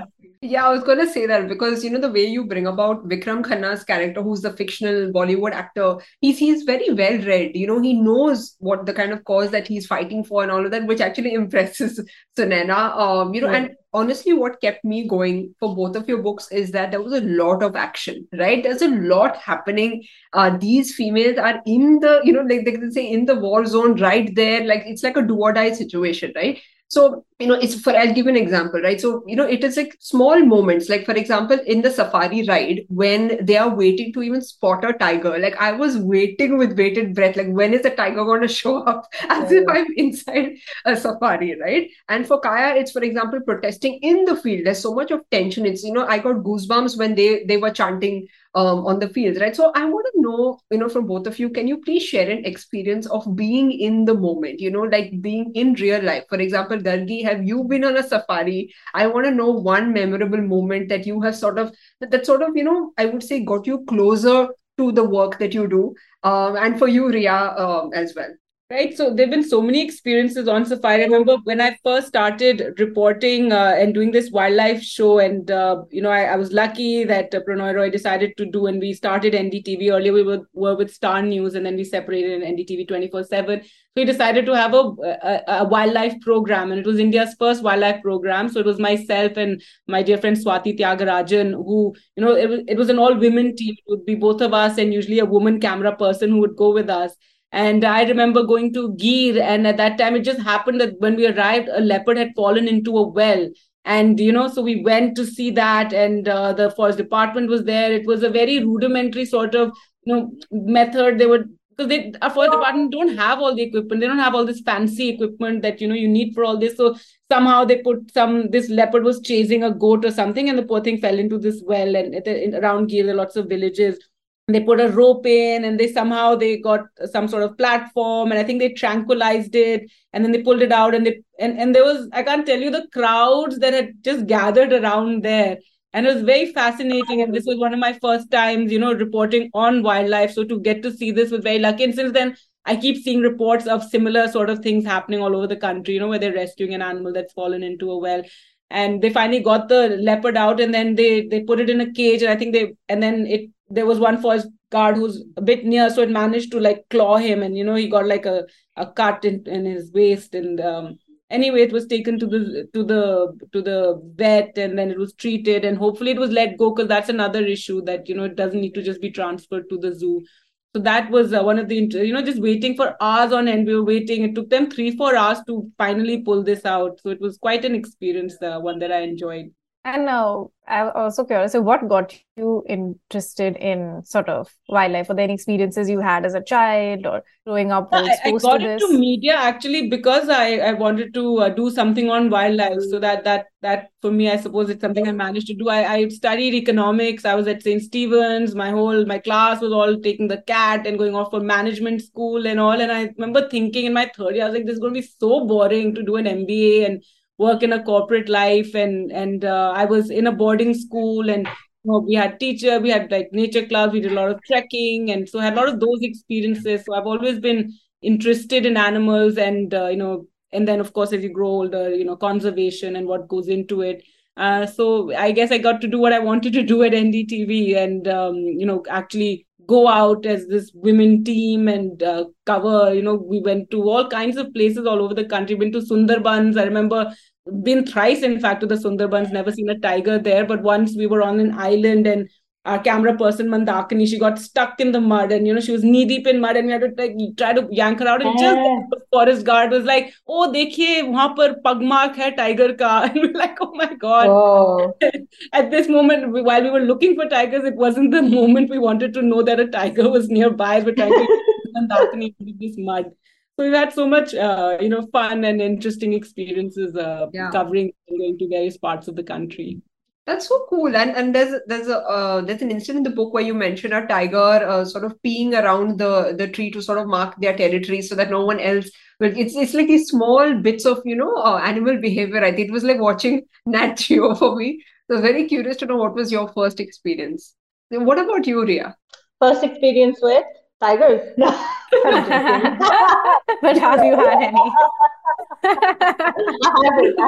Yeah, I was gonna say that because you know the way you bring about Vikram Khanna's character, who's the fictional Bollywood actor, he's he's very well read. You know, he knows what the kind of cause that he's fighting for and all of that, which actually (laughs) impresses Sunaina. Um, you know, and honestly, what kept me going for both of your books is that there was a lot of action, right? There's a lot happening. Uh, these females are in the, you know, like they can say in the war zone right there. Like it's like a do or die situation, right? So, you know, it's for, I'll give an example, right? So, you know, it is like small moments, like for example, in the safari ride, when they are waiting to even spot a tiger, like I was waiting with bated breath, like when is the tiger going (laughs) to show up as yeah. if I'm inside a safari, right? And for Kaya, it's for example, protesting in the field. There's so much of tension. It's, you know, I got goosebumps when they, they were chanting um, on the field, right? So I want to know, you know, from both of you, can you please share an experience of being in the moment, you know, like being in real life? For example, Gargi, have you been on a safari? I want to know one memorable moment that you have sort of, that, that sort of, you know, I would say got you closer to the work that you do. Um, and for you, Rheea, um, as well right? So there have been so many experiences on safari. I remember when i first started reporting uh, and doing this wildlife show and uh, you know I, I, was lucky that uh, Prannoy Roy decided to do and we started ndtv earlier we were, were with star news and then we separated in ndtv 24 7 so he decided to have a, a, a, wildlife program and it was india's first wildlife program. So it was myself and my dear friend Swati Thiyagarajan who you know it was, it was an all women team. It would be both of us and usually a woman camera person who would go with us and I remember going to Gir, and at that time, it just happened that when we arrived, a leopard had fallen into a well. And, you know, so we went to see that, and uh, the forest department was there. It was a very rudimentary sort of, you know, method. They would, because they, our forest department don't have all the equipment. They don't have all this fancy equipment that, you know, you need for all this. So somehow they put some, this leopard was chasing a goat or something, and the poor thing fell into this well. And in, around Gir, there are lots of villages they put a rope in and they somehow they got some sort of platform and i think they tranquilized it and then they pulled it out and they and, and there was i can't tell you the crowds that had just gathered around there. And it was very fascinating and this was one of my first times you know reporting on wildlife. So to get to see this was very lucky. And since then i keep seeing reports of similar sort of things happening all over the country you know where they're rescuing an animal that's fallen into a well. And they finally got the leopard out and then they they put it in a cage and i think they and then it there was one forest guard who's a bit near, so it managed to like claw him, and you know he got like a, a cut in, in his waist, and um, anyway, it was taken to the to the to the vet, and then it was treated, and hopefully it was let go because that's another issue that you know it doesn't need to just be transferred to the zoo. So that was uh, one of the you know just waiting for hours on end. We were waiting. It took them three four hours to finally pull this out. So it was quite an experience, uh, one that I enjoyed. And now I'm also curious, so what got you interested in sort of wildlife? Were there any experiences you had as a child or growing up? I, I got into media actually because I, I wanted to uh, do something on wildlife. So that that that for me, I suppose it's something I managed to do. I, I studied economics. I was at St. Stephen's. My whole my class was all taking the CAT and going off for management school and all. And I remember thinking in my third year, I was like, this is going to be so boring to do an MBA and work in a corporate life and and uh, i was in a boarding school and you know, we had teacher we had like nature clubs we did a lot of trekking and so i had a lot of those experiences. So i've always been interested in animals and uh, you know and then of course as you grow older you know conservation and what goes into it. Uh, so i guess i got to do what i wanted to do at ndtv and um, you know actually go out as this women team and uh, cover you know we went to all kinds of places all over the country. Been to sundarbans. I remember been thrice in fact to the sundarbans never seen a tiger there but once we were on an island and our camera person Mandakini, she got stuck in the mud and you know she was knee deep in mud and we had to like try to yank her out and just the forest guard was like, oh dekhiye wahan par pug mark hai tiger ka (laughs) and we are like, oh my god. Oh. (laughs) At this moment, while we were looking for tigers, it wasn't the (laughs) moment we wanted to know that a tiger was nearby. We're trying to Mandakini into this mud. So we've had so much, uh, you know, fun and interesting experiences uh, yeah. covering and going to various parts of the country. That's so cool, and and there's there's a uh, there's an instance in the book where you mention a tiger uh, sort of peeing around the the tree to sort of mark their territory so that no one else will. It's it's like these small bits of you know uh, animal behavior. I think it was like watching (laughs) Nat Geo for me. So very curious to know what was your first experience. What about you, Rheea? First experience with tigers. No. (laughs) (laughs) but have you had any? I haven't,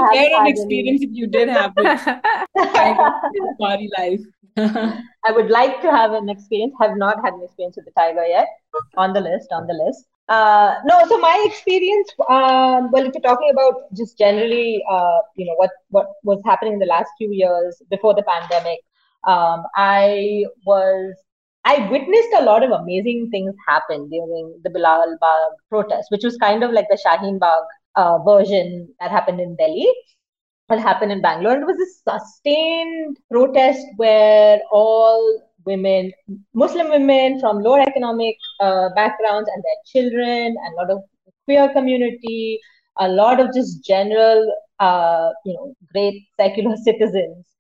an experience if you did have it. party (laughs) life. I would like to have an experience. Have not had an experience with the tiger yet. On the list. On the list. Uh, no, so my experience. Um, well, if you're talking about just generally, uh, you know, what what was happening in the last few years before the pandemic, um, I was I witnessed a lot of amazing things happen during the Bilal Bagh protest, which was kind of like the Shaheen Bagh uh, version that happened in Delhi. What happened in Bangalore? It was a sustained protest where all women, Muslim women from lower economic uh, backgrounds and their children, and a lot of queer community, a lot of just general, uh, you know, great secular (laughs) citizens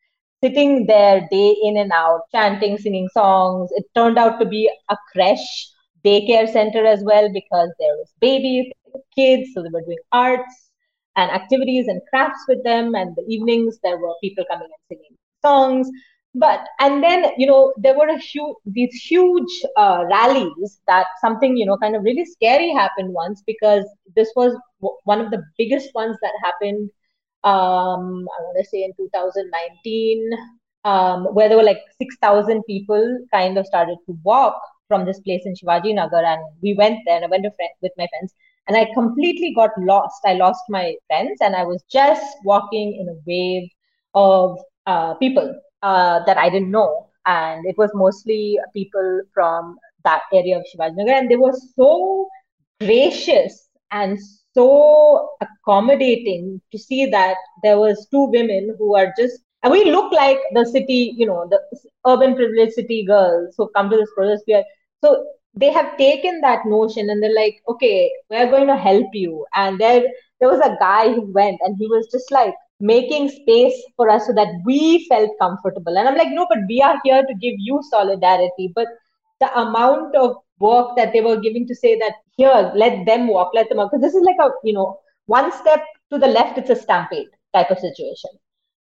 sitting there day in and out, chanting, singing songs. It turned out to be a creche daycare center as well because there was babies, kids, so they were doing arts and activities and crafts with them. And the evenings there were people coming and singing songs. But and then you know there were a huge these huge uh, rallies that something you know kind of really scary happened once because this was one of the biggest ones that happened um, I want to say in 2019, um, where there were like 6,000 people kind of started to walk from this place in Shivaji Nagar. And we went there and I went with my friends and I completely got lost. I lost my friends and I was just walking in a wave of uh, people uh, that I didn't know. And it was mostly people from that area of Shivaji Nagar. And they were so gracious and so accommodating to see that there was two women who are just and we look like the city you know the urban privileged city girls who come to this protest so they have taken that notion and they're like okay we're going to help you. And there there was a guy who went and he was just like making space for us so that we felt comfortable. And i'm like no but we are here to give you solidarity. But the amount of work that they were giving to say that here let them walk let them walk. Because this is like a you know one step to the left it's a stampede type of situation.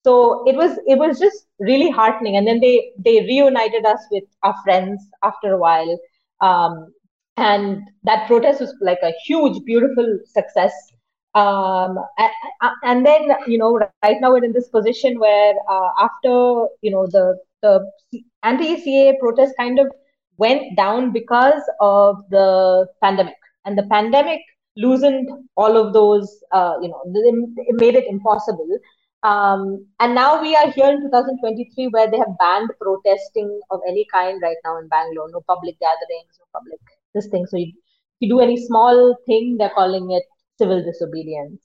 So it was it was just really heartening. And then they they reunited us with our friends after a while. Um, and that protest was like a huge beautiful success. Um, and, then you know right now we're in this position where uh, after you know the the anti-CAA protest kind of went down because of the pandemic. And the pandemic loosened all of those, uh, you know, it made it impossible. Um, and now we are here in 2023 where they have banned protesting of any kind right now in Bangalore. No public gatherings, no public this thing. So if you do any small thing, they're calling it civil disobedience.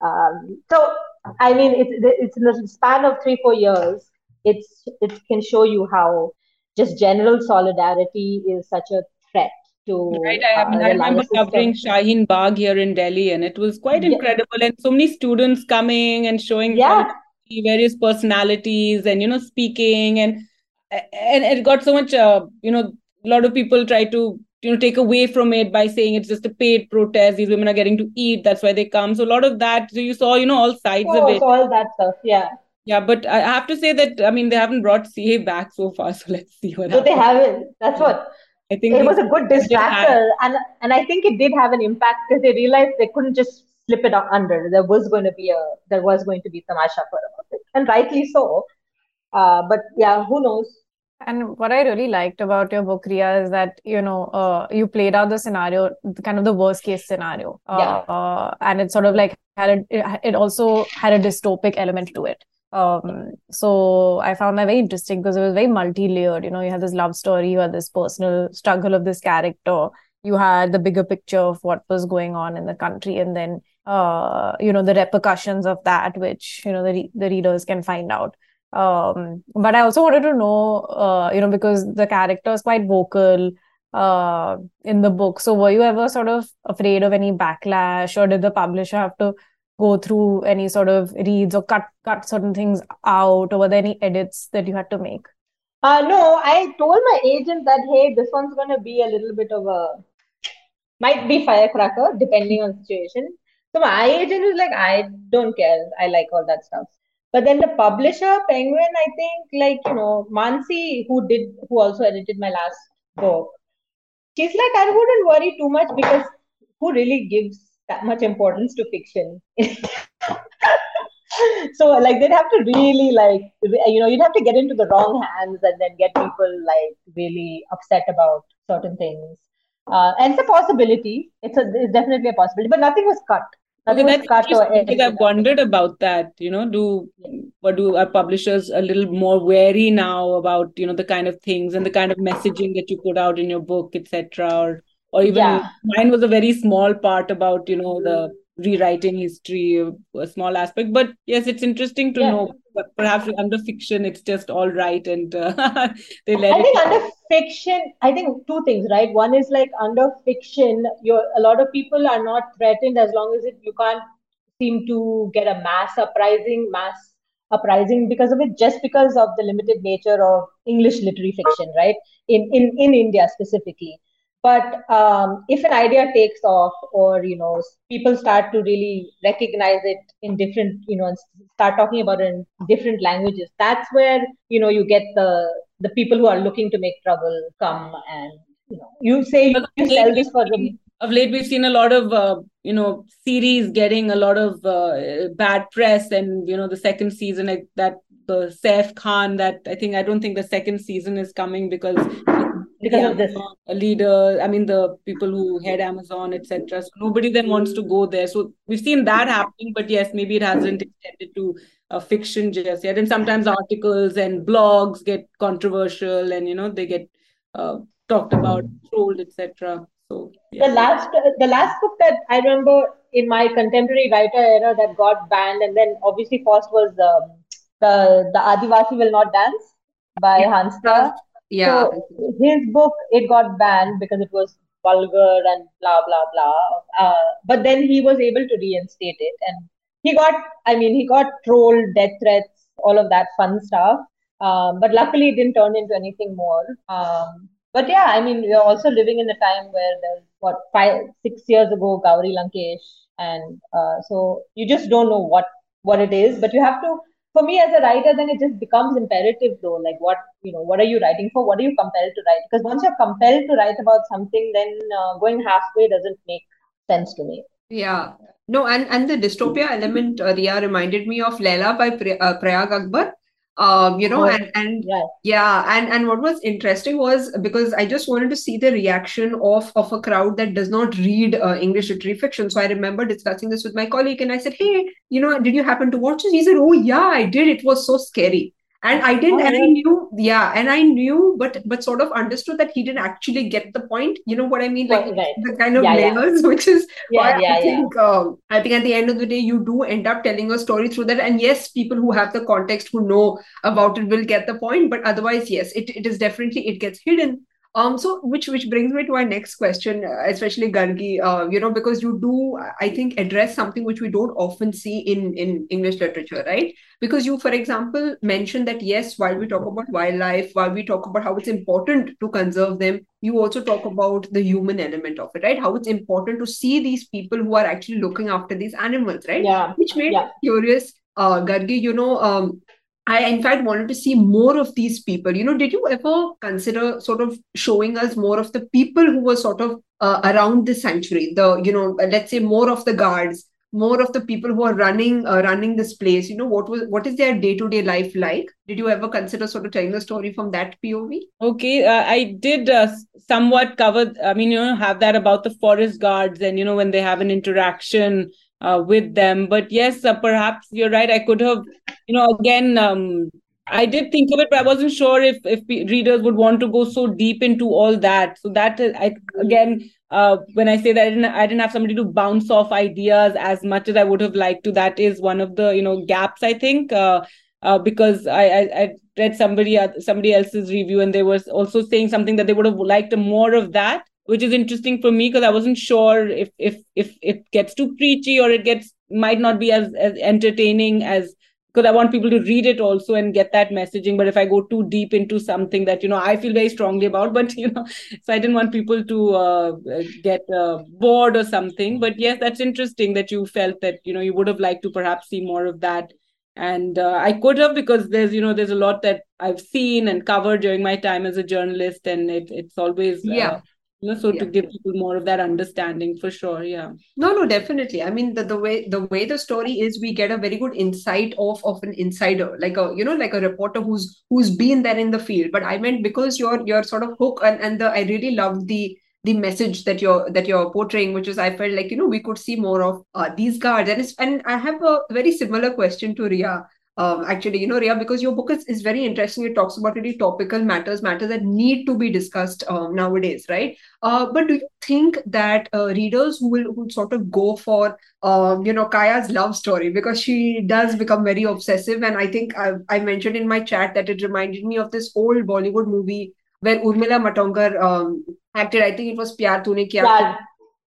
Um, so I mean, it's it's in the span of three four years. It's it can show you how just general solidarity is such a threat to right i, mean, uh, I remember covering shaheen bagh here in delhi and it was quite incredible and so many students coming and showing yeah. various personalities and you know speaking and and it got so much uh, you know a lot of people try to you know take away from it by saying it's just a paid protest these women are getting to eat that's why they come. So a lot of that so you saw you know all sides oh, of it. all that stuff yeah yeah, but I have to say that I mean they haven't brought CA back so far, so let's see what. So happens. they haven't. That's what. I think it was a good distractor, and and I think it did have an impact because they realized they couldn't just slip it under. There was going to be a there was going to be tamasha for about it, and rightly so. Uh, but yeah, who knows? And what I really liked about your book, Rheea, is that you know uh, you played out the scenario, kind of the worst case scenario, uh, yeah. uh, and it sort of like had a, it also had a dystopic element to it. Um, so I found that very interesting because it was very multi-layered. You know, you had this love story, you had this personal struggle of this character, you had the bigger picture of what was going on in the country, and then uh, you know the repercussions of that, which you know the re- the readers can find out. Um, but I also wanted to know, uh, you know, because the character is quite vocal uh, in the book. So were you ever sort of afraid of any backlash, or did the publisher have to go through any sort of reads or cut cut certain things out or were there any edits that you had to make? Uh no i told my agent that hey this one's going to be a little bit of a might be firecracker depending on situation. So my agent was like i don't care. I like all that stuff. But then the publisher penguin i think like you know mansi who did who also edited my last book she's like i wouldn't worry too much because who really gives that much importance to fiction. (laughs) so like they'd have to really like you know you'd have to get into the wrong hands and then get people like really upset about certain things. Uh, and it's a possibility. It's a it's definitely a possibility, but nothing was cut. Nothing okay, was cut or I've wondered about that. You know, do what do our publishers a little more wary now about you know the kind of things and the kind of messaging that you put out in your book, etc. Or or even yeah. mine was a very small part about you know the rewriting history a small aspect. But yes it's interesting to yeah. know. But perhaps under fiction it's just all right and uh, (laughs) they let i think under fiction i think two things right? One is like under fiction you're a lot of people are not threatened as long as it, you can't seem to get a mass uprising mass uprising because of it just because of the limited nature of english literary fiction right? In in in india specifically but um, if an idea takes off or you know people start to really recognize it in different you know start talking about it in different languages that's where you know you get the the people who are looking to make trouble come and you know you say you, sell this for them. of late we've seen a lot of uh, you know series getting a lot of uh, bad press and you know the second season like that the Saif Khan that I think I don't think the second season is coming because because of this. Leader i mean the people who head amazon etc so nobody then wants to go there. So we've seen that happening but yes maybe it hasn't extended to uh, fiction just yet. And sometimes articles and blogs get controversial and you know they get uh, talked about trolled etc so yeah. the last the last book that i remember in my contemporary writer era that got banned and then obviously first was um, the the adivasi will not dance by yeah. Hansda yeah. So his book it got banned because it was vulgar and blah blah blah. Uh, but then he was able to reinstate it, and he got I mean he got trolled, death threats, all of that fun stuff. Um, but luckily it didn't turn into anything more. Um, but yeah, I mean we're also living in a time where there's what five six years ago Gauri Lankesh, and uh, so you just don't know what what it is, but you have to for me as a writer then it just becomes imperative though like what you know what are you writing for? What are you compelled to write? Because once you're compelled to write about something then uh, going halfway doesn't make sense to me. Yeah. No and and the dystopia element uh, Rheea reminded me of Leila by Pre- uh, Prayaag Akbar um you know oh, and and yeah. yeah and and what was interesting was because i just wanted to see the reaction of of a crowd that does not read uh, english literary fiction. So i remember discussing this with my colleague and i said hey you know did you happen to watch this? He said oh yeah i did. It was so scary and i didn't Oh, and i knew yeah and i knew but but sort of understood that he didn't actually get the point. You know what i mean? Like Right, the kind of Yeah, yeah. layers (laughs) which is why Yeah, yeah, i yeah. think um, i think at the end of the day you do end up telling a story through that. And yes people who have the context who know about it will get the point. But otherwise yes it, it is definitely it gets hidden um, so which which brings me to our next question, uh, especially Gargi, uh, you know, because you do, I think, address something which we don't often see in in English literature, right? Because you, for example, mentioned that yes, while we talk about wildlife, while we talk about how it's important to conserve them, you also talk about the human element of it, right? How it's important to see these people who are actually looking after these animals, right? Yeah, Which made yeah. me curious, uh, Gargi, you know, um, I, in fact, wanted to see more of these people. You know, did you ever consider sort of showing us more of the people who were sort of uh, around the sanctuary? The, you know, let's say more of the guards, more of the people who are running uh, running this place. You know, what was what is their day to day life like? Did you ever consider sort of telling the story from that POV? Okay, uh, I did uh, somewhat cover, I mean, you know, have that about the forest guards and, you know, when they have an interaction uh, with them. But yes, uh, perhaps you're right. I could have, you know, again, um, I did think of it, but I wasn't sure if if readers would want to go so deep into all that. So that I again, uh, when I say that I didn't, I didn't have somebody to bounce off ideas as much as I would have liked to. That is one of the you know gaps I think. Uh, uh, because I, I, I read somebody uh, somebody else's review and they were also saying something that they would have liked more of that which is interesting for me because I wasn't sure if if if it gets too preachy or it gets might not be as as entertaining as because I want people to read it also and get that messaging. But if I go too deep into something that you know I feel very strongly about, (laughs) but you know, so I didn't want people to uh, get uh, bored or something. But yes, that's interesting that you felt that you know you would have liked to perhaps see more of that and uh, i could have because there's you know there's a lot that i've seen and covered during my time as a journalist and it, it's always Yeah. You know so Yeah. to give people more of that understanding for sure yeah No, no, definitely. I mean, the, the way the way the story is, we get a very good insight of of an insider, like a you know, like a reporter who's who's been there in the field. But I meant because your your sort of hook and and the I really loved the the message that you're that you're portraying, which is I felt like you know we could see more of uh, these guards. And it's and I have a very similar question to Rheea. Um, actually, you know, Rheea, because your book is, is very interesting. It talks about really topical matters, matters that need to be discussed um, nowadays, right? Uh, but do you think that uh, readers who will who sort of go for um, you know Kaya's love story because she does become very obsessive, and I think I, I mentioned in my chat that it reminded me of this old Bollywood movie where Urmila Matondkar um, acted. I think it was Pyaar Tune Kiya. Yeah,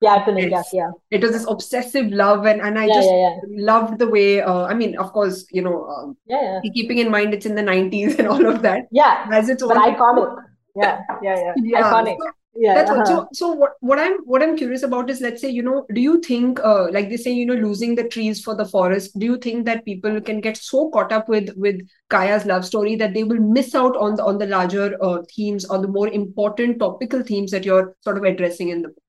yeah, yeah, yeah, It was this obsessive love, and and I yeah, just yeah, loved the way. Uh, I mean, of course, you know, um, yeah, yeah, keeping in mind it's in the nineties and all of that. yeah. As its But iconic. Yeah, yeah, yeah. (laughs) Yeah, Iconic. so Yeah. That's what, uh-huh. so so what what I'm what I'm curious about is let's say you know do you think uh, like they say you know losing the trees for the forest do you think that people can get so caught up with with Kaya's love story that they will miss out on the on the larger uh, themes or the more important topical themes that you're sort of addressing in the book?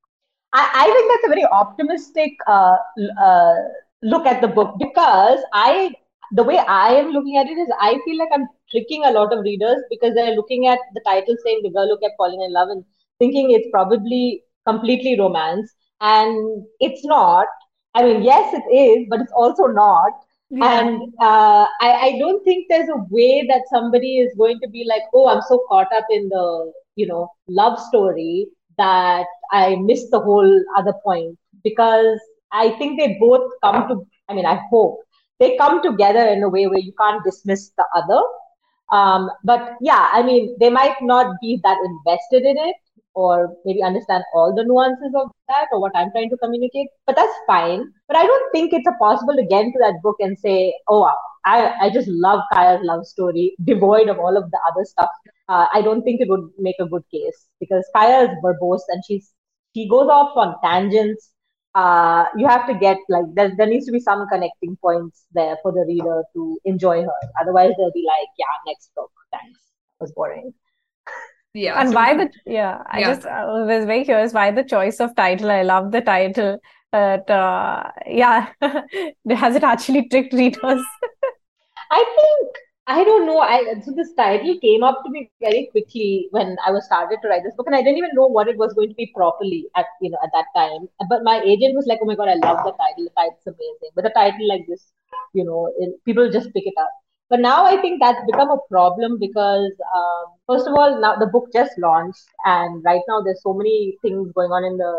I, I think that's a very optimistic uh, uh, look at the book because I, the way I am looking at it is, I feel like I'm tricking a lot of readers because they're looking at the title saying the girl who kept falling in love and thinking it's probably completely romance, and it's not. I mean, yes, it is, but it's also not. And uh, I, I don't think there's a way that somebody is going to be like, oh, I'm so caught up in the, you know, love story that I missed the whole other point because I think they both come to, I mean, I hope they come together in a way where you can't dismiss the other. Um, but yeah, I mean, they might not be that invested in it or maybe understand all the nuances of that or what I'm trying to communicate, but that's fine. But I don't think it's possible to get into that book and say, oh, I, I just love Kaya's love story, devoid of all of the other stuff. Uh, I don't think it would make a good case because Kaya is verbose and she's she goes off on tangents. Uh, you have to get like there, there needs to be some connecting points there for the reader to enjoy her. Otherwise, they'll be like, yeah, next book, thanks. It was boring. Yeah. And so- why (laughs) the yeah, I Yeah. just uh, was very curious why the choice of title. I love the title. But uh, yeah, (laughs) has it actually tricked readers? (laughs) I think I don't know. I so this title came up to me very quickly when I was started to write this book, and I didn't even know what it was going to be properly at you know at that time. But my agent was like, "Oh my god, I love the title. The title's amazing." But the title like this, you know, it, people just pick it up. But now I think that's become a problem because, um, first of all, now the book just launched, and right now there's so many things going on in the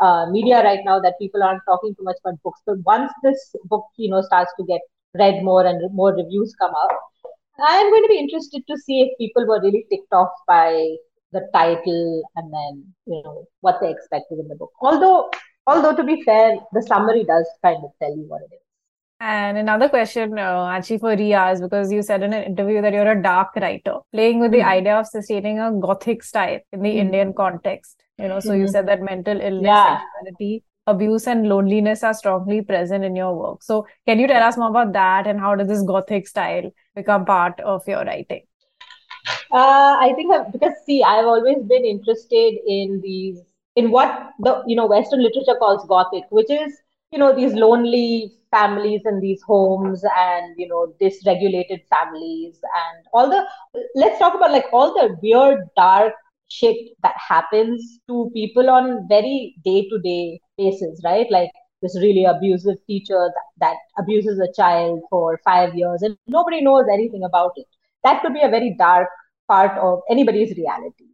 uh, media right now that people aren't talking too much about books. But once this book, you know, starts to get read more and more reviews come up, I'm going to be interested to see if people were really ticked off by the title and then you know what they expected in the book. Although, although to be fair, the summary does kind of tell you what it is. And another question, uh, actually for Riaz, because you said in an interview that you're a dark writer, playing with the mm idea of sustaining a gothic style in the mm Indian context. You know, so mm you said that mental illness, yeah. sexuality, abuse, and loneliness are strongly present in your work. So, can you tell us more about that and how does this gothic style become part of your writing? Uh, I think I've, because see, I've always been interested in these in what the you know Western literature calls gothic, which is you know these lonely families in these homes and you know dysregulated families and all the let's talk about like all the weird dark shit that happens to people on very day to day basis right? Like this really abusive teacher that, that abuses a child for five years and nobody knows anything about it. That could be a very dark part of anybody's reality.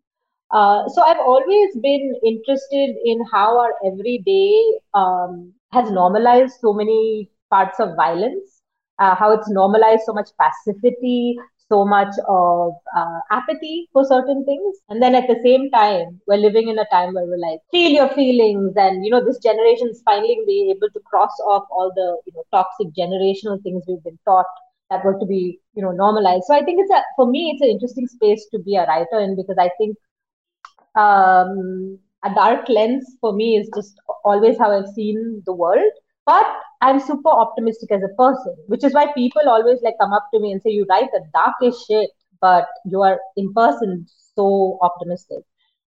Uh, so I've always been interested in how our everyday um, has normalized so many parts of violence, uh, how it's normalized so much passivity, so much of uh, apathy for certain things. And then at the same time, we're living in a time where we're like, feel your feelings. And, you know, this generation is finally being able to cross off all the, you know, toxic generational things we've been taught that were to be, you know, normalized. So I think it's a, for me, it's an interesting space to be a writer in because I think um, a dark lens for me is just always how I've seen the world. But I'm super optimistic as a person, which is why people always like come up to me and say, "You write the darkest shit, but you are in person so optimistic."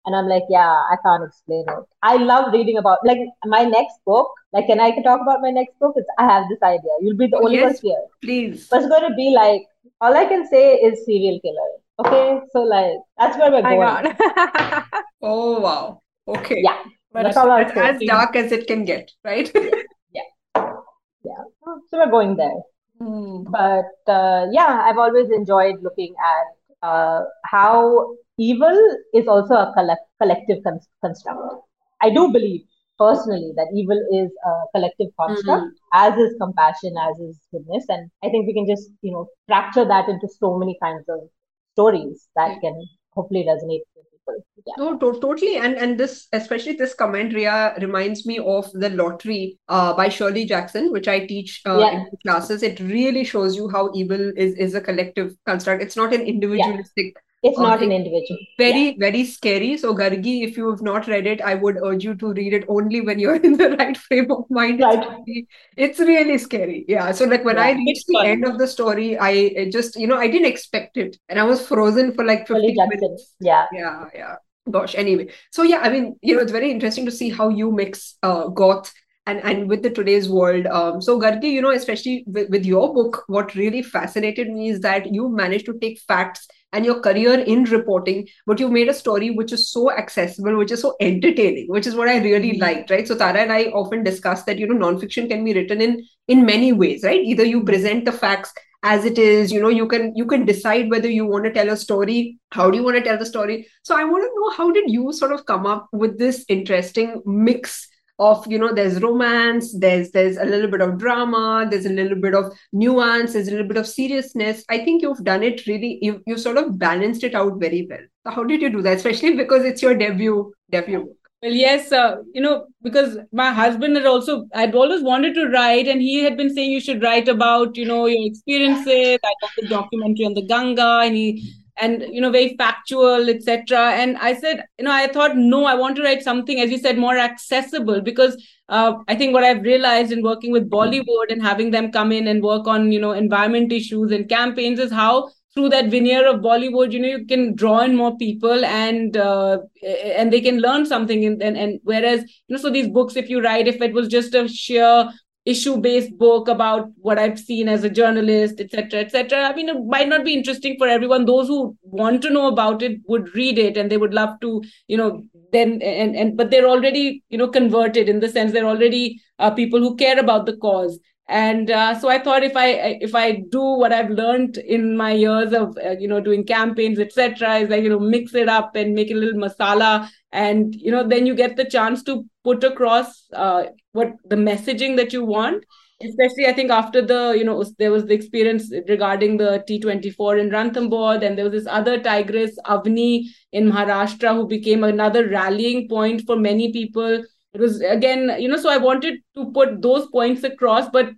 And I'm like, "Yeah, I can't explain it. I love reading about like my next book. Like, can I talk about my next book? It's I have this idea. You'll be the oh, only yes, one here. Please. But it's going to be like all I can say is serial killer. Okay, so like that's where we're going. (laughs) oh wow. Okay. Yeah. But that's all as, as dark as it can get, right? yeah. (laughs) Yeah. So we're going there. Mm. But uh, yeah, I've always enjoyed looking at uh, how evil is also a collect- collective con- construct. I do believe personally that evil is a collective construct, mm-hmm. as is compassion, as is goodness. And I think we can just, you know, fracture that into so many kinds of stories that can hopefully resonate. Yeah. No, to- totally. And and this, especially this comment, Rheea, reminds me of the lottery uh, by Shirley Jackson, which I teach uh, yeah. in classes. It really shows you how evil is is a collective construct. It's not an individualistic. Yeah it's not an individual. Very, yeah. very scary. So, Gargi, if you have not read it, I would urge you to read it only when you're (laughs) in the right frame of mind. Right. It's, really, it's really scary. Yeah. So, like when yeah, I reached the fun. end of the story, I just, you know, I didn't expect it. And I was frozen for like 50 minutes. Yeah. Yeah. Yeah. Gosh. Anyway. So, yeah, I mean, you know, it's very interesting to see how you mix uh, goth and and with the today's world um, so gargi you know especially with, with your book what really fascinated me is that you managed to take facts and your career in reporting but you've made a story which is so accessible which is so entertaining which is what i really mm-hmm. liked right? So tara and i often discuss that you know nonfiction can be written in in many ways right? Either you present the facts as it is you know you can you can decide whether you want to tell a story how do you want to tell the story? So i want to know how did you sort of come up with this interesting mix of you know there's romance there's there's a little bit of drama there's a little bit of nuance there's a little bit of seriousness. I think you've done it really you you sort of balanced it out very well. So how did you do that? Especially because it's your debut debut well, yes, uh, you know, because my husband had also, I'd always wanted to write, and he had been saying you should write about, you know, your experiences. I got the documentary on the Ganga, and he and you know very factual etc and i said you know i thought no i want to write something as you said more accessible because uh, i think what i've realized in working with bollywood and having them come in and work on you know environment issues and campaigns is how through that veneer of bollywood you know you can draw in more people and uh, and they can learn something and, and and whereas you know so these books if you write if it was just a sheer issue based book about what I've seen as a journalist, etc., etc. I mean, it might not be interesting for everyone. Those who want to know about it would read it and they would love to, you know, then and and but they're already, you know, converted in the sense they're already uh, people who care about the cause. And uh, so i thought if i if i do what i've learned in my years of uh, you know doing campaigns etc is like you know mix it up and make a little masala. And you know then you get the chance to put across uh, what the messaging that you want. Especially i think after the you know there was the experience regarding the t24 in ranthambore. And there was this other tigress avni in maharashtra who became another rallying point for many people it was again you know so i wanted to put those points across but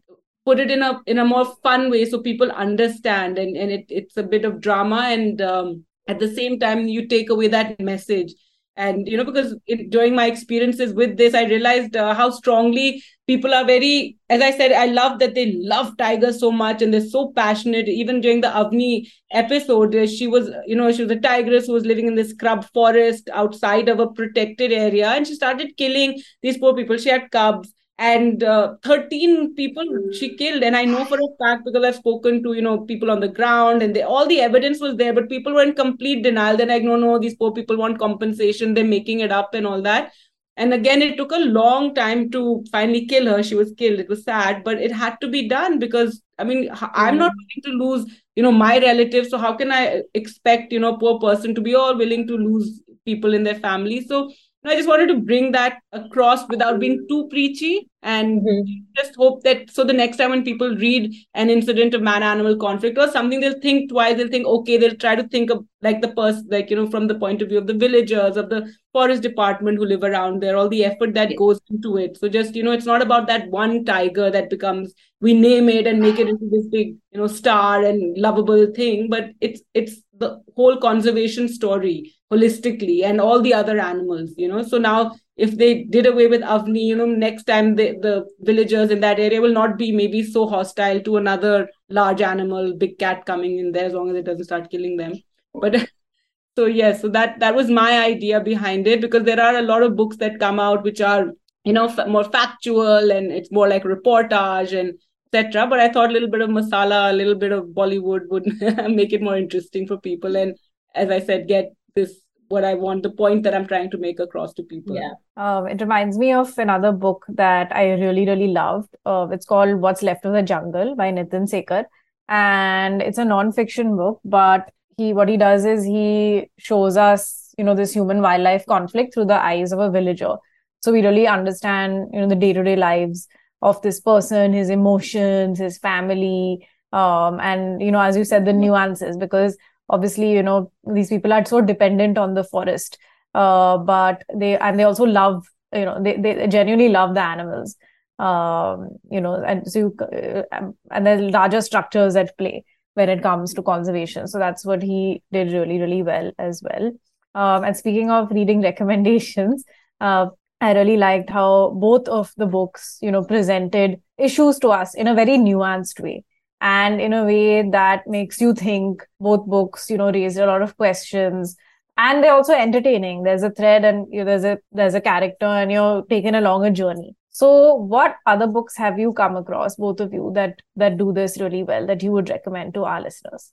put it in a in a more fun way so people understand and and it, it's a bit of drama and um, at the same time you take away that message and you know because it, during my experiences with this i realized uh, how strongly people are very as i said i love that they love tigers so much and they're so passionate. Even during the avni episode uh, she was you know she was a tigress who was living in this scrub forest outside of a protected area. And she started killing these poor people. She had cubs and uh, 13 people she killed. And i know for a fact because i've spoken to you know people on the ground and they, all the evidence was there but people were in complete denial. Then like no no these poor people want compensation. They're making it up and all that. And again it took a long time to finally kill her. She was killed. It was sad but it had to be done because i mean i'm not willing to lose you know my relatives. So how can i expect you know poor person to be all willing to lose people in their family? So I just wanted to bring that across without being too preachy and mm-hmm. just hope that so the next time when people read an incident of man animal conflict or something, they'll think twice. They'll think, okay, they'll try to think of like the person, like, you know, from the point of view of the villagers, of the forest department who live around there, all the effort that yeah. goes into it. So just, you know, it's not about that one tiger that becomes, we name it and make it into this big, you know, star and lovable thing, but it's, it's the whole conservation story holistically and all the other animals you know? So now if they did away with avni you know next time the, the villagers in that area will not be maybe so hostile to another large animal big cat coming in there as long as it doesn't start killing them. But (laughs) so yes so that that was my idea behind it because there are a lot of books that come out which are you know f- more factual and it's more like reportage and etc but i thought a little bit of masala a little bit of bollywood would (laughs) make it more interesting for people and as i said get this what I want, the point that I'm trying to make across to people. Yeah. Um, it reminds me of another book that I really, really loved. Uh, it's called What's Left of the Jungle by Nitin Sekar. And it's a non-fiction book, but he what he does is he shows us, you know, this human wildlife conflict through the eyes of a villager. So we really understand, you know, the day-to-day lives of this person, his emotions, his family, um, and you know, as you said, the nuances, because obviously you know these people are so dependent on the forest uh, but they and they also love you know they, they genuinely love the animals um, you know and so you, uh, and there's larger structures at play when it comes to conservation. So that's what he did really really well as well. Um, and speaking of reading (laughs) recommendations uh, i really liked how both of the books you know presented issues to us in a very nuanced way and in a way that makes you think. Both books you know raised a lot of questions. And they're also entertaining. There's a thread and you know, there's a there's a character and you're taken along a journey. So what other books have you come across both of you that that do this really well that you would recommend to our listeners?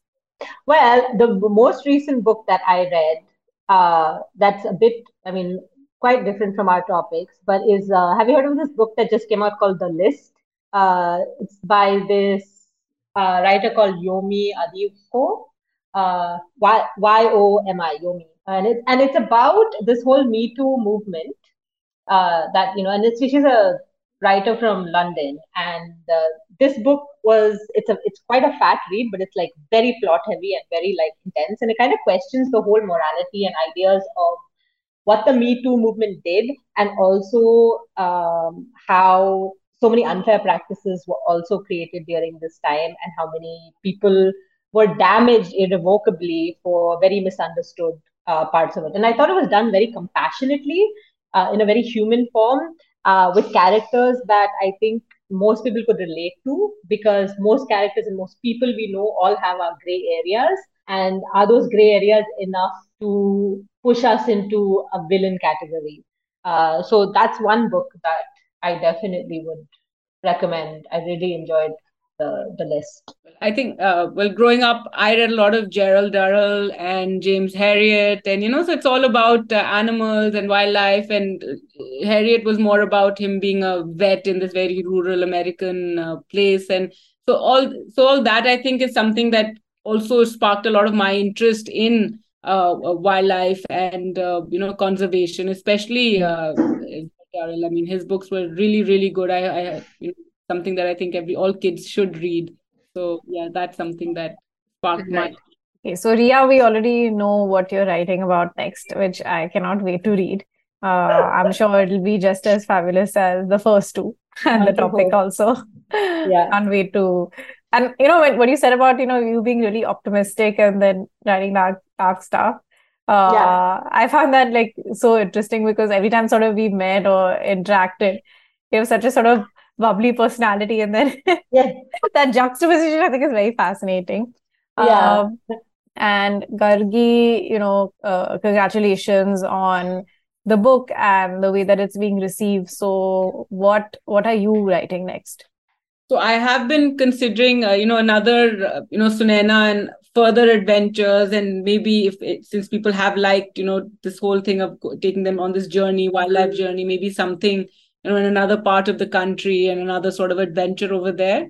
Well the most recent book that i read uh, that's a bit i mean quite different from our topics but is uh, have you heard of this book that just came out called the list? Uh, it's by this uh, writer called Yomi Adegoke, uh, Y Y O M I Yomi, and it's and it's about this whole Me Too movement. Uh, that you know, and it's, she's a writer from London, and uh, this book was it's a it's quite a fat read, but it's like very plot heavy and very like intense, and it kind of questions the whole morality and ideas of what the Me Too movement did, and also um, how so many unfair practices were also created during this time and how many people were damaged irrevocably for very misunderstood uh, parts of it. And I thought it was done very compassionately, uh, in a very human form, uh, with characters that I think most people could relate to because most characters and most people we know all have our gray areas. And are those gray areas enough to push us into a villain category? Uh, so that's one book that I definitely would recommend. I really enjoyed the, the list? I think, uh, well, growing up, I read a lot of Gerald Durrell and James Herriot. And, you know, so it's all about uh, animals and wildlife. And uh, Herriot was more about him being a vet in this very rural American uh, place. And so all, so all that I think is something that also sparked a lot of my interest in uh, wildlife and, uh, you know, conservation, especially Durrell. I mean, his books were really, really good. I, I you know, something that I think every all kids should read. So yeah, that's something that sparked my. Okay, so Rheea, we already know what you're writing about next, which I cannot wait to read. Uh, (laughs) I'm sure it'll be just as fabulous as the first two (laughs) and the topic also. Yeah, (laughs) can't wait to. And you know when what you said about you know you being really optimistic and then writing dark dark stuff. Uh, yeah. I found that like so interesting because every time sort of we met or interacted, you have such a sort of bubbly personality and then yeah. (laughs) that juxtaposition i think is very fascinating yeah um, and gargi you know uh, congratulations on the book and the way that it's being received so what what are you writing next so i have been considering uh, you know another uh, you know sunaina and further adventures and maybe if it, since people have liked you know this whole thing of taking them on this journey wildlife journey maybe something you know, in another part of the country and another sort of adventure over there.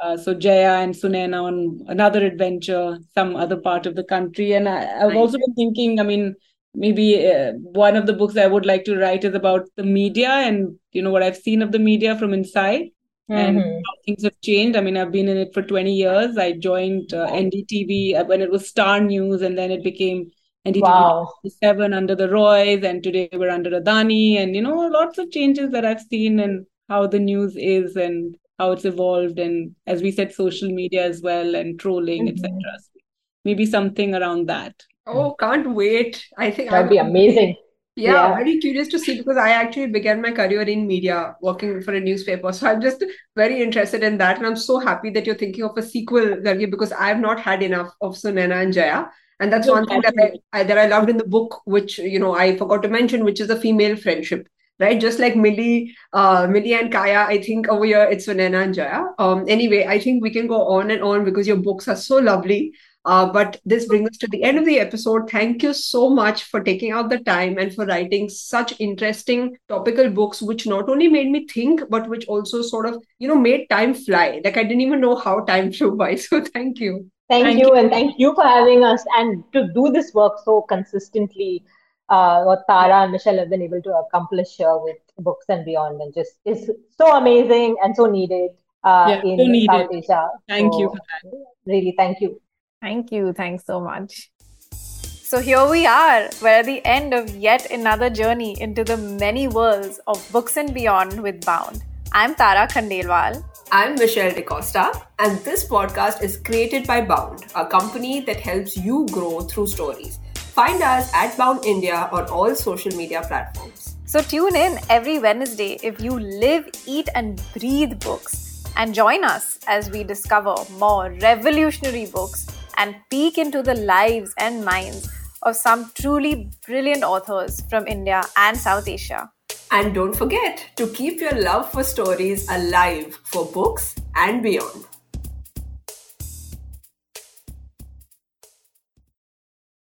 Uh, so Jaya and Sunaina on another adventure, some other part of the country. And I, have also been thinking, I mean, maybe uh, one of the books I would like to write is about the media and, you know, what I've seen of the media from inside mm-hmm. and how things have changed. I mean, I've been in it for 20 years. I joined uh, NDTV uh, when it was Star News and then it became NDTV wow. seven under the Roys, and today we're under Adani, and you know lots of changes that I've seen and how the news is and how it's evolved, and as we said, social media as well and trolling, mm-hmm. etc. So maybe something around that. Oh, can't wait! I think that'd I'm, be amazing. Yeah, yeah, very curious to see because I actually began my career in media working for a newspaper. So I'm just very interested in that. And I'm so happy that you're thinking of a sequel, Gargi, because I've not had enough of Sunaina and Jaya and that's one thing that I, I, that I loved in the book, which you know I forgot to mention, which is a female friendship, right? Just like Millie, uh, Millie and Kaya, I think over here it's Sunaina and Jaya. Um, anyway, I think we can go on and on because your books are so lovely. Uh, but this brings us to the end of the episode. Thank you so much for taking out the time and for writing such interesting topical books, which not only made me think, but which also sort of, you know, made time fly. Like I didn't even know how time (laughs) flew by. So thank you. Thank, thank you, you, and thank you for having us and to do this work so consistently. Uh, what Tara and Michelle have been able to accomplish uh, with books and beyond, and just is so amazing and so needed uh, yeah, in so needed. South Asia. Thank so, you. Really, thank you. Thank you. Thanks so much. So here we are. We're at the end of yet another journey into the many worlds of books and beyond with Bound. I'm Tara Khandelwal. I'm Michelle D'Costa, and this podcast is created by Bound, a company that helps you grow through stories. Find us at Bound India on all social media platforms. So tune in every Wednesday if you live, eat, and breathe books. And join us as we discover more revolutionary books and peek into the lives and minds of some truly brilliant authors from India and South Asia. And don't forget to keep your love for stories alive for books and beyond.